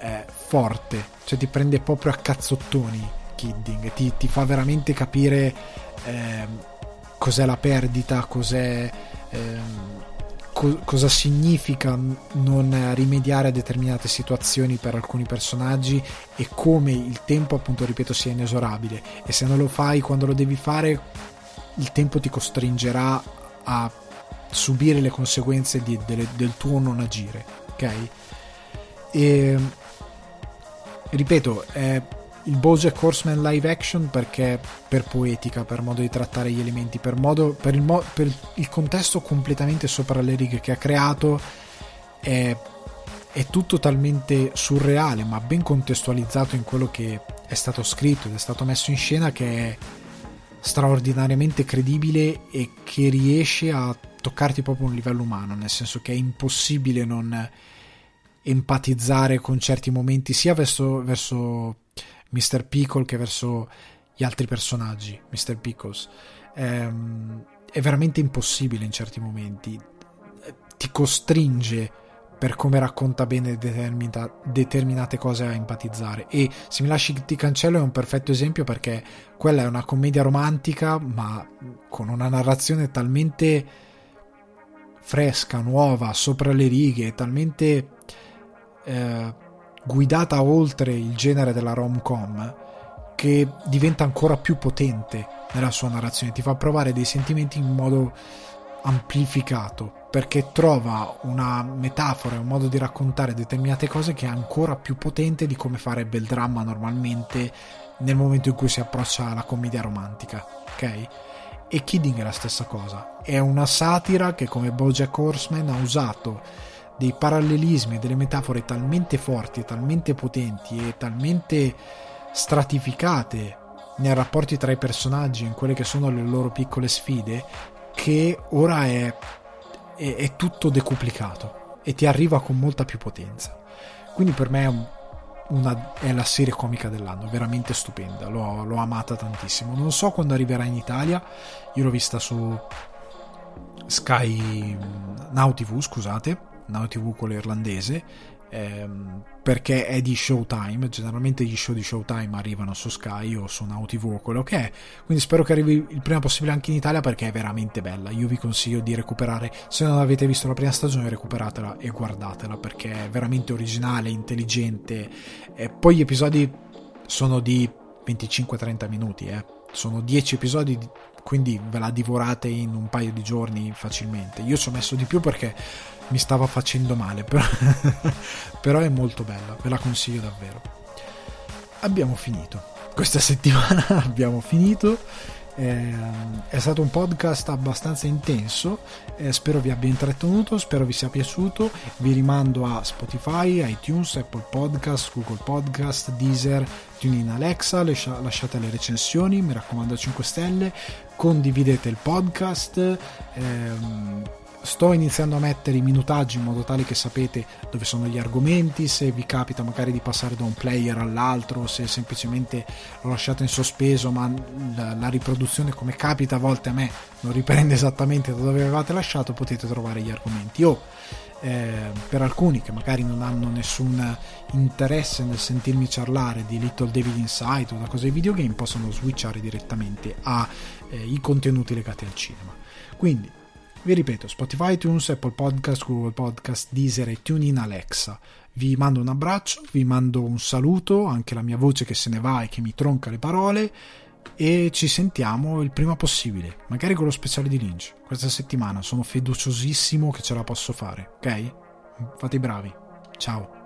eh, forte cioè ti prende proprio a cazzottoni Kidding ti, ti fa veramente capire eh, cos'è la perdita cos'è eh, co- cosa significa non rimediare a determinate situazioni per alcuni personaggi e come il tempo appunto ripeto sia inesorabile. E se non lo fai quando lo devi fare il tempo ti costringerà a subire le conseguenze di, delle, del tuo non agire ok? E ripeto è il Bojack Horseman live action perché per poetica, per modo di trattare gli elementi, per, modo, per, il, mo, per il, contesto completamente sopra le righe che ha creato è, è tutto talmente surreale ma ben contestualizzato in quello che è stato scritto ed è stato messo in scena che è straordinariamente credibile e che riesce a toccarti proprio un livello umano, nel senso che è impossibile non empatizzare con certi momenti sia verso, verso Mr. Pickle che verso gli altri personaggi, Mr. Pickles. Ehm, è veramente impossibile in certi momenti. Ti costringe per come racconta bene determina, determinate cose a empatizzare. E Se mi lasci ti cancello è un perfetto esempio perché quella è una commedia romantica, ma con una narrazione talmente fresca, nuova, sopra le righe, talmente. Eh, guidata oltre il genere della rom-com che diventa ancora più potente nella sua narrazione, ti fa provare dei sentimenti in modo amplificato perché trova una metafora, un modo di raccontare determinate cose che è ancora più potente di come farebbe il dramma normalmente nel momento in cui si approccia alla commedia romantica, ok? E Kidding è la stessa cosa, è una satira che come Bojack Horseman ha usato dei parallelismi e delle metafore talmente forti, talmente potenti e talmente stratificate nei rapporti tra i personaggi, in quelle che sono le loro piccole sfide, che ora è, è, è tutto decuplicato e ti arriva con molta più potenza. Quindi per me è, un, una, è la serie comica dell'anno, veramente stupenda, l'ho, l'ho amata tantissimo. Non so quando arriverà in Italia, io l'ho vista su Sky Now TV, scusate, Now TV quello irlandese ehm, perché è di Showtime generalmente gli show di Showtime arrivano su Sky o su Now TV o quello che è quindi spero che arrivi il prima possibile anche in Italia perché è veramente bella io vi consiglio di recuperare se non avete visto la prima stagione recuperatela e guardatela perché è veramente originale intelligente e poi gli episodi sono di 25-30 minuti eh. sono 10 episodi quindi ve la divorate in un paio di giorni facilmente io ci ho messo di più perché mi stava facendo male, però, però è molto bella, ve la consiglio davvero. Abbiamo finito. Questa settimana abbiamo finito. Eh, è stato un podcast abbastanza intenso, eh, spero vi abbia intrattenuto, spero vi sia piaciuto. Vi rimando a Spotify, iTunes, Apple Podcast, Google Podcast, Deezer, TuneIn Alexa. lasciate le recensioni, mi raccomando 5 stelle. Condividete il podcast. Ehm, sto iniziando a mettere i minutaggi in modo tale che sapete dove sono gli argomenti, se vi capita magari di passare da un player all'altro, se semplicemente lo lasciate in sospeso, ma la, la riproduzione come capita a volte a me non riprende esattamente da dove avevate lasciato, potete trovare gli argomenti. O eh, per alcuni che magari non hanno nessun interesse nel sentirmi parlare di Little David Insight o da cose di videogame possono switchare direttamente ai eh, contenuti legati al cinema. Quindi Vi ripeto, Spotify, iTunes, Apple Podcast, Google Podcast, Deezer e TuneIn Alexa. Vi mando un abbraccio, vi mando un saluto, anche la mia voce che se ne va e che mi tronca le parole e ci sentiamo il prima possibile, magari con lo speciale di Lynch. Questa settimana sono fiduciosissimo che ce la posso fare, ok? Fate i bravi. Ciao.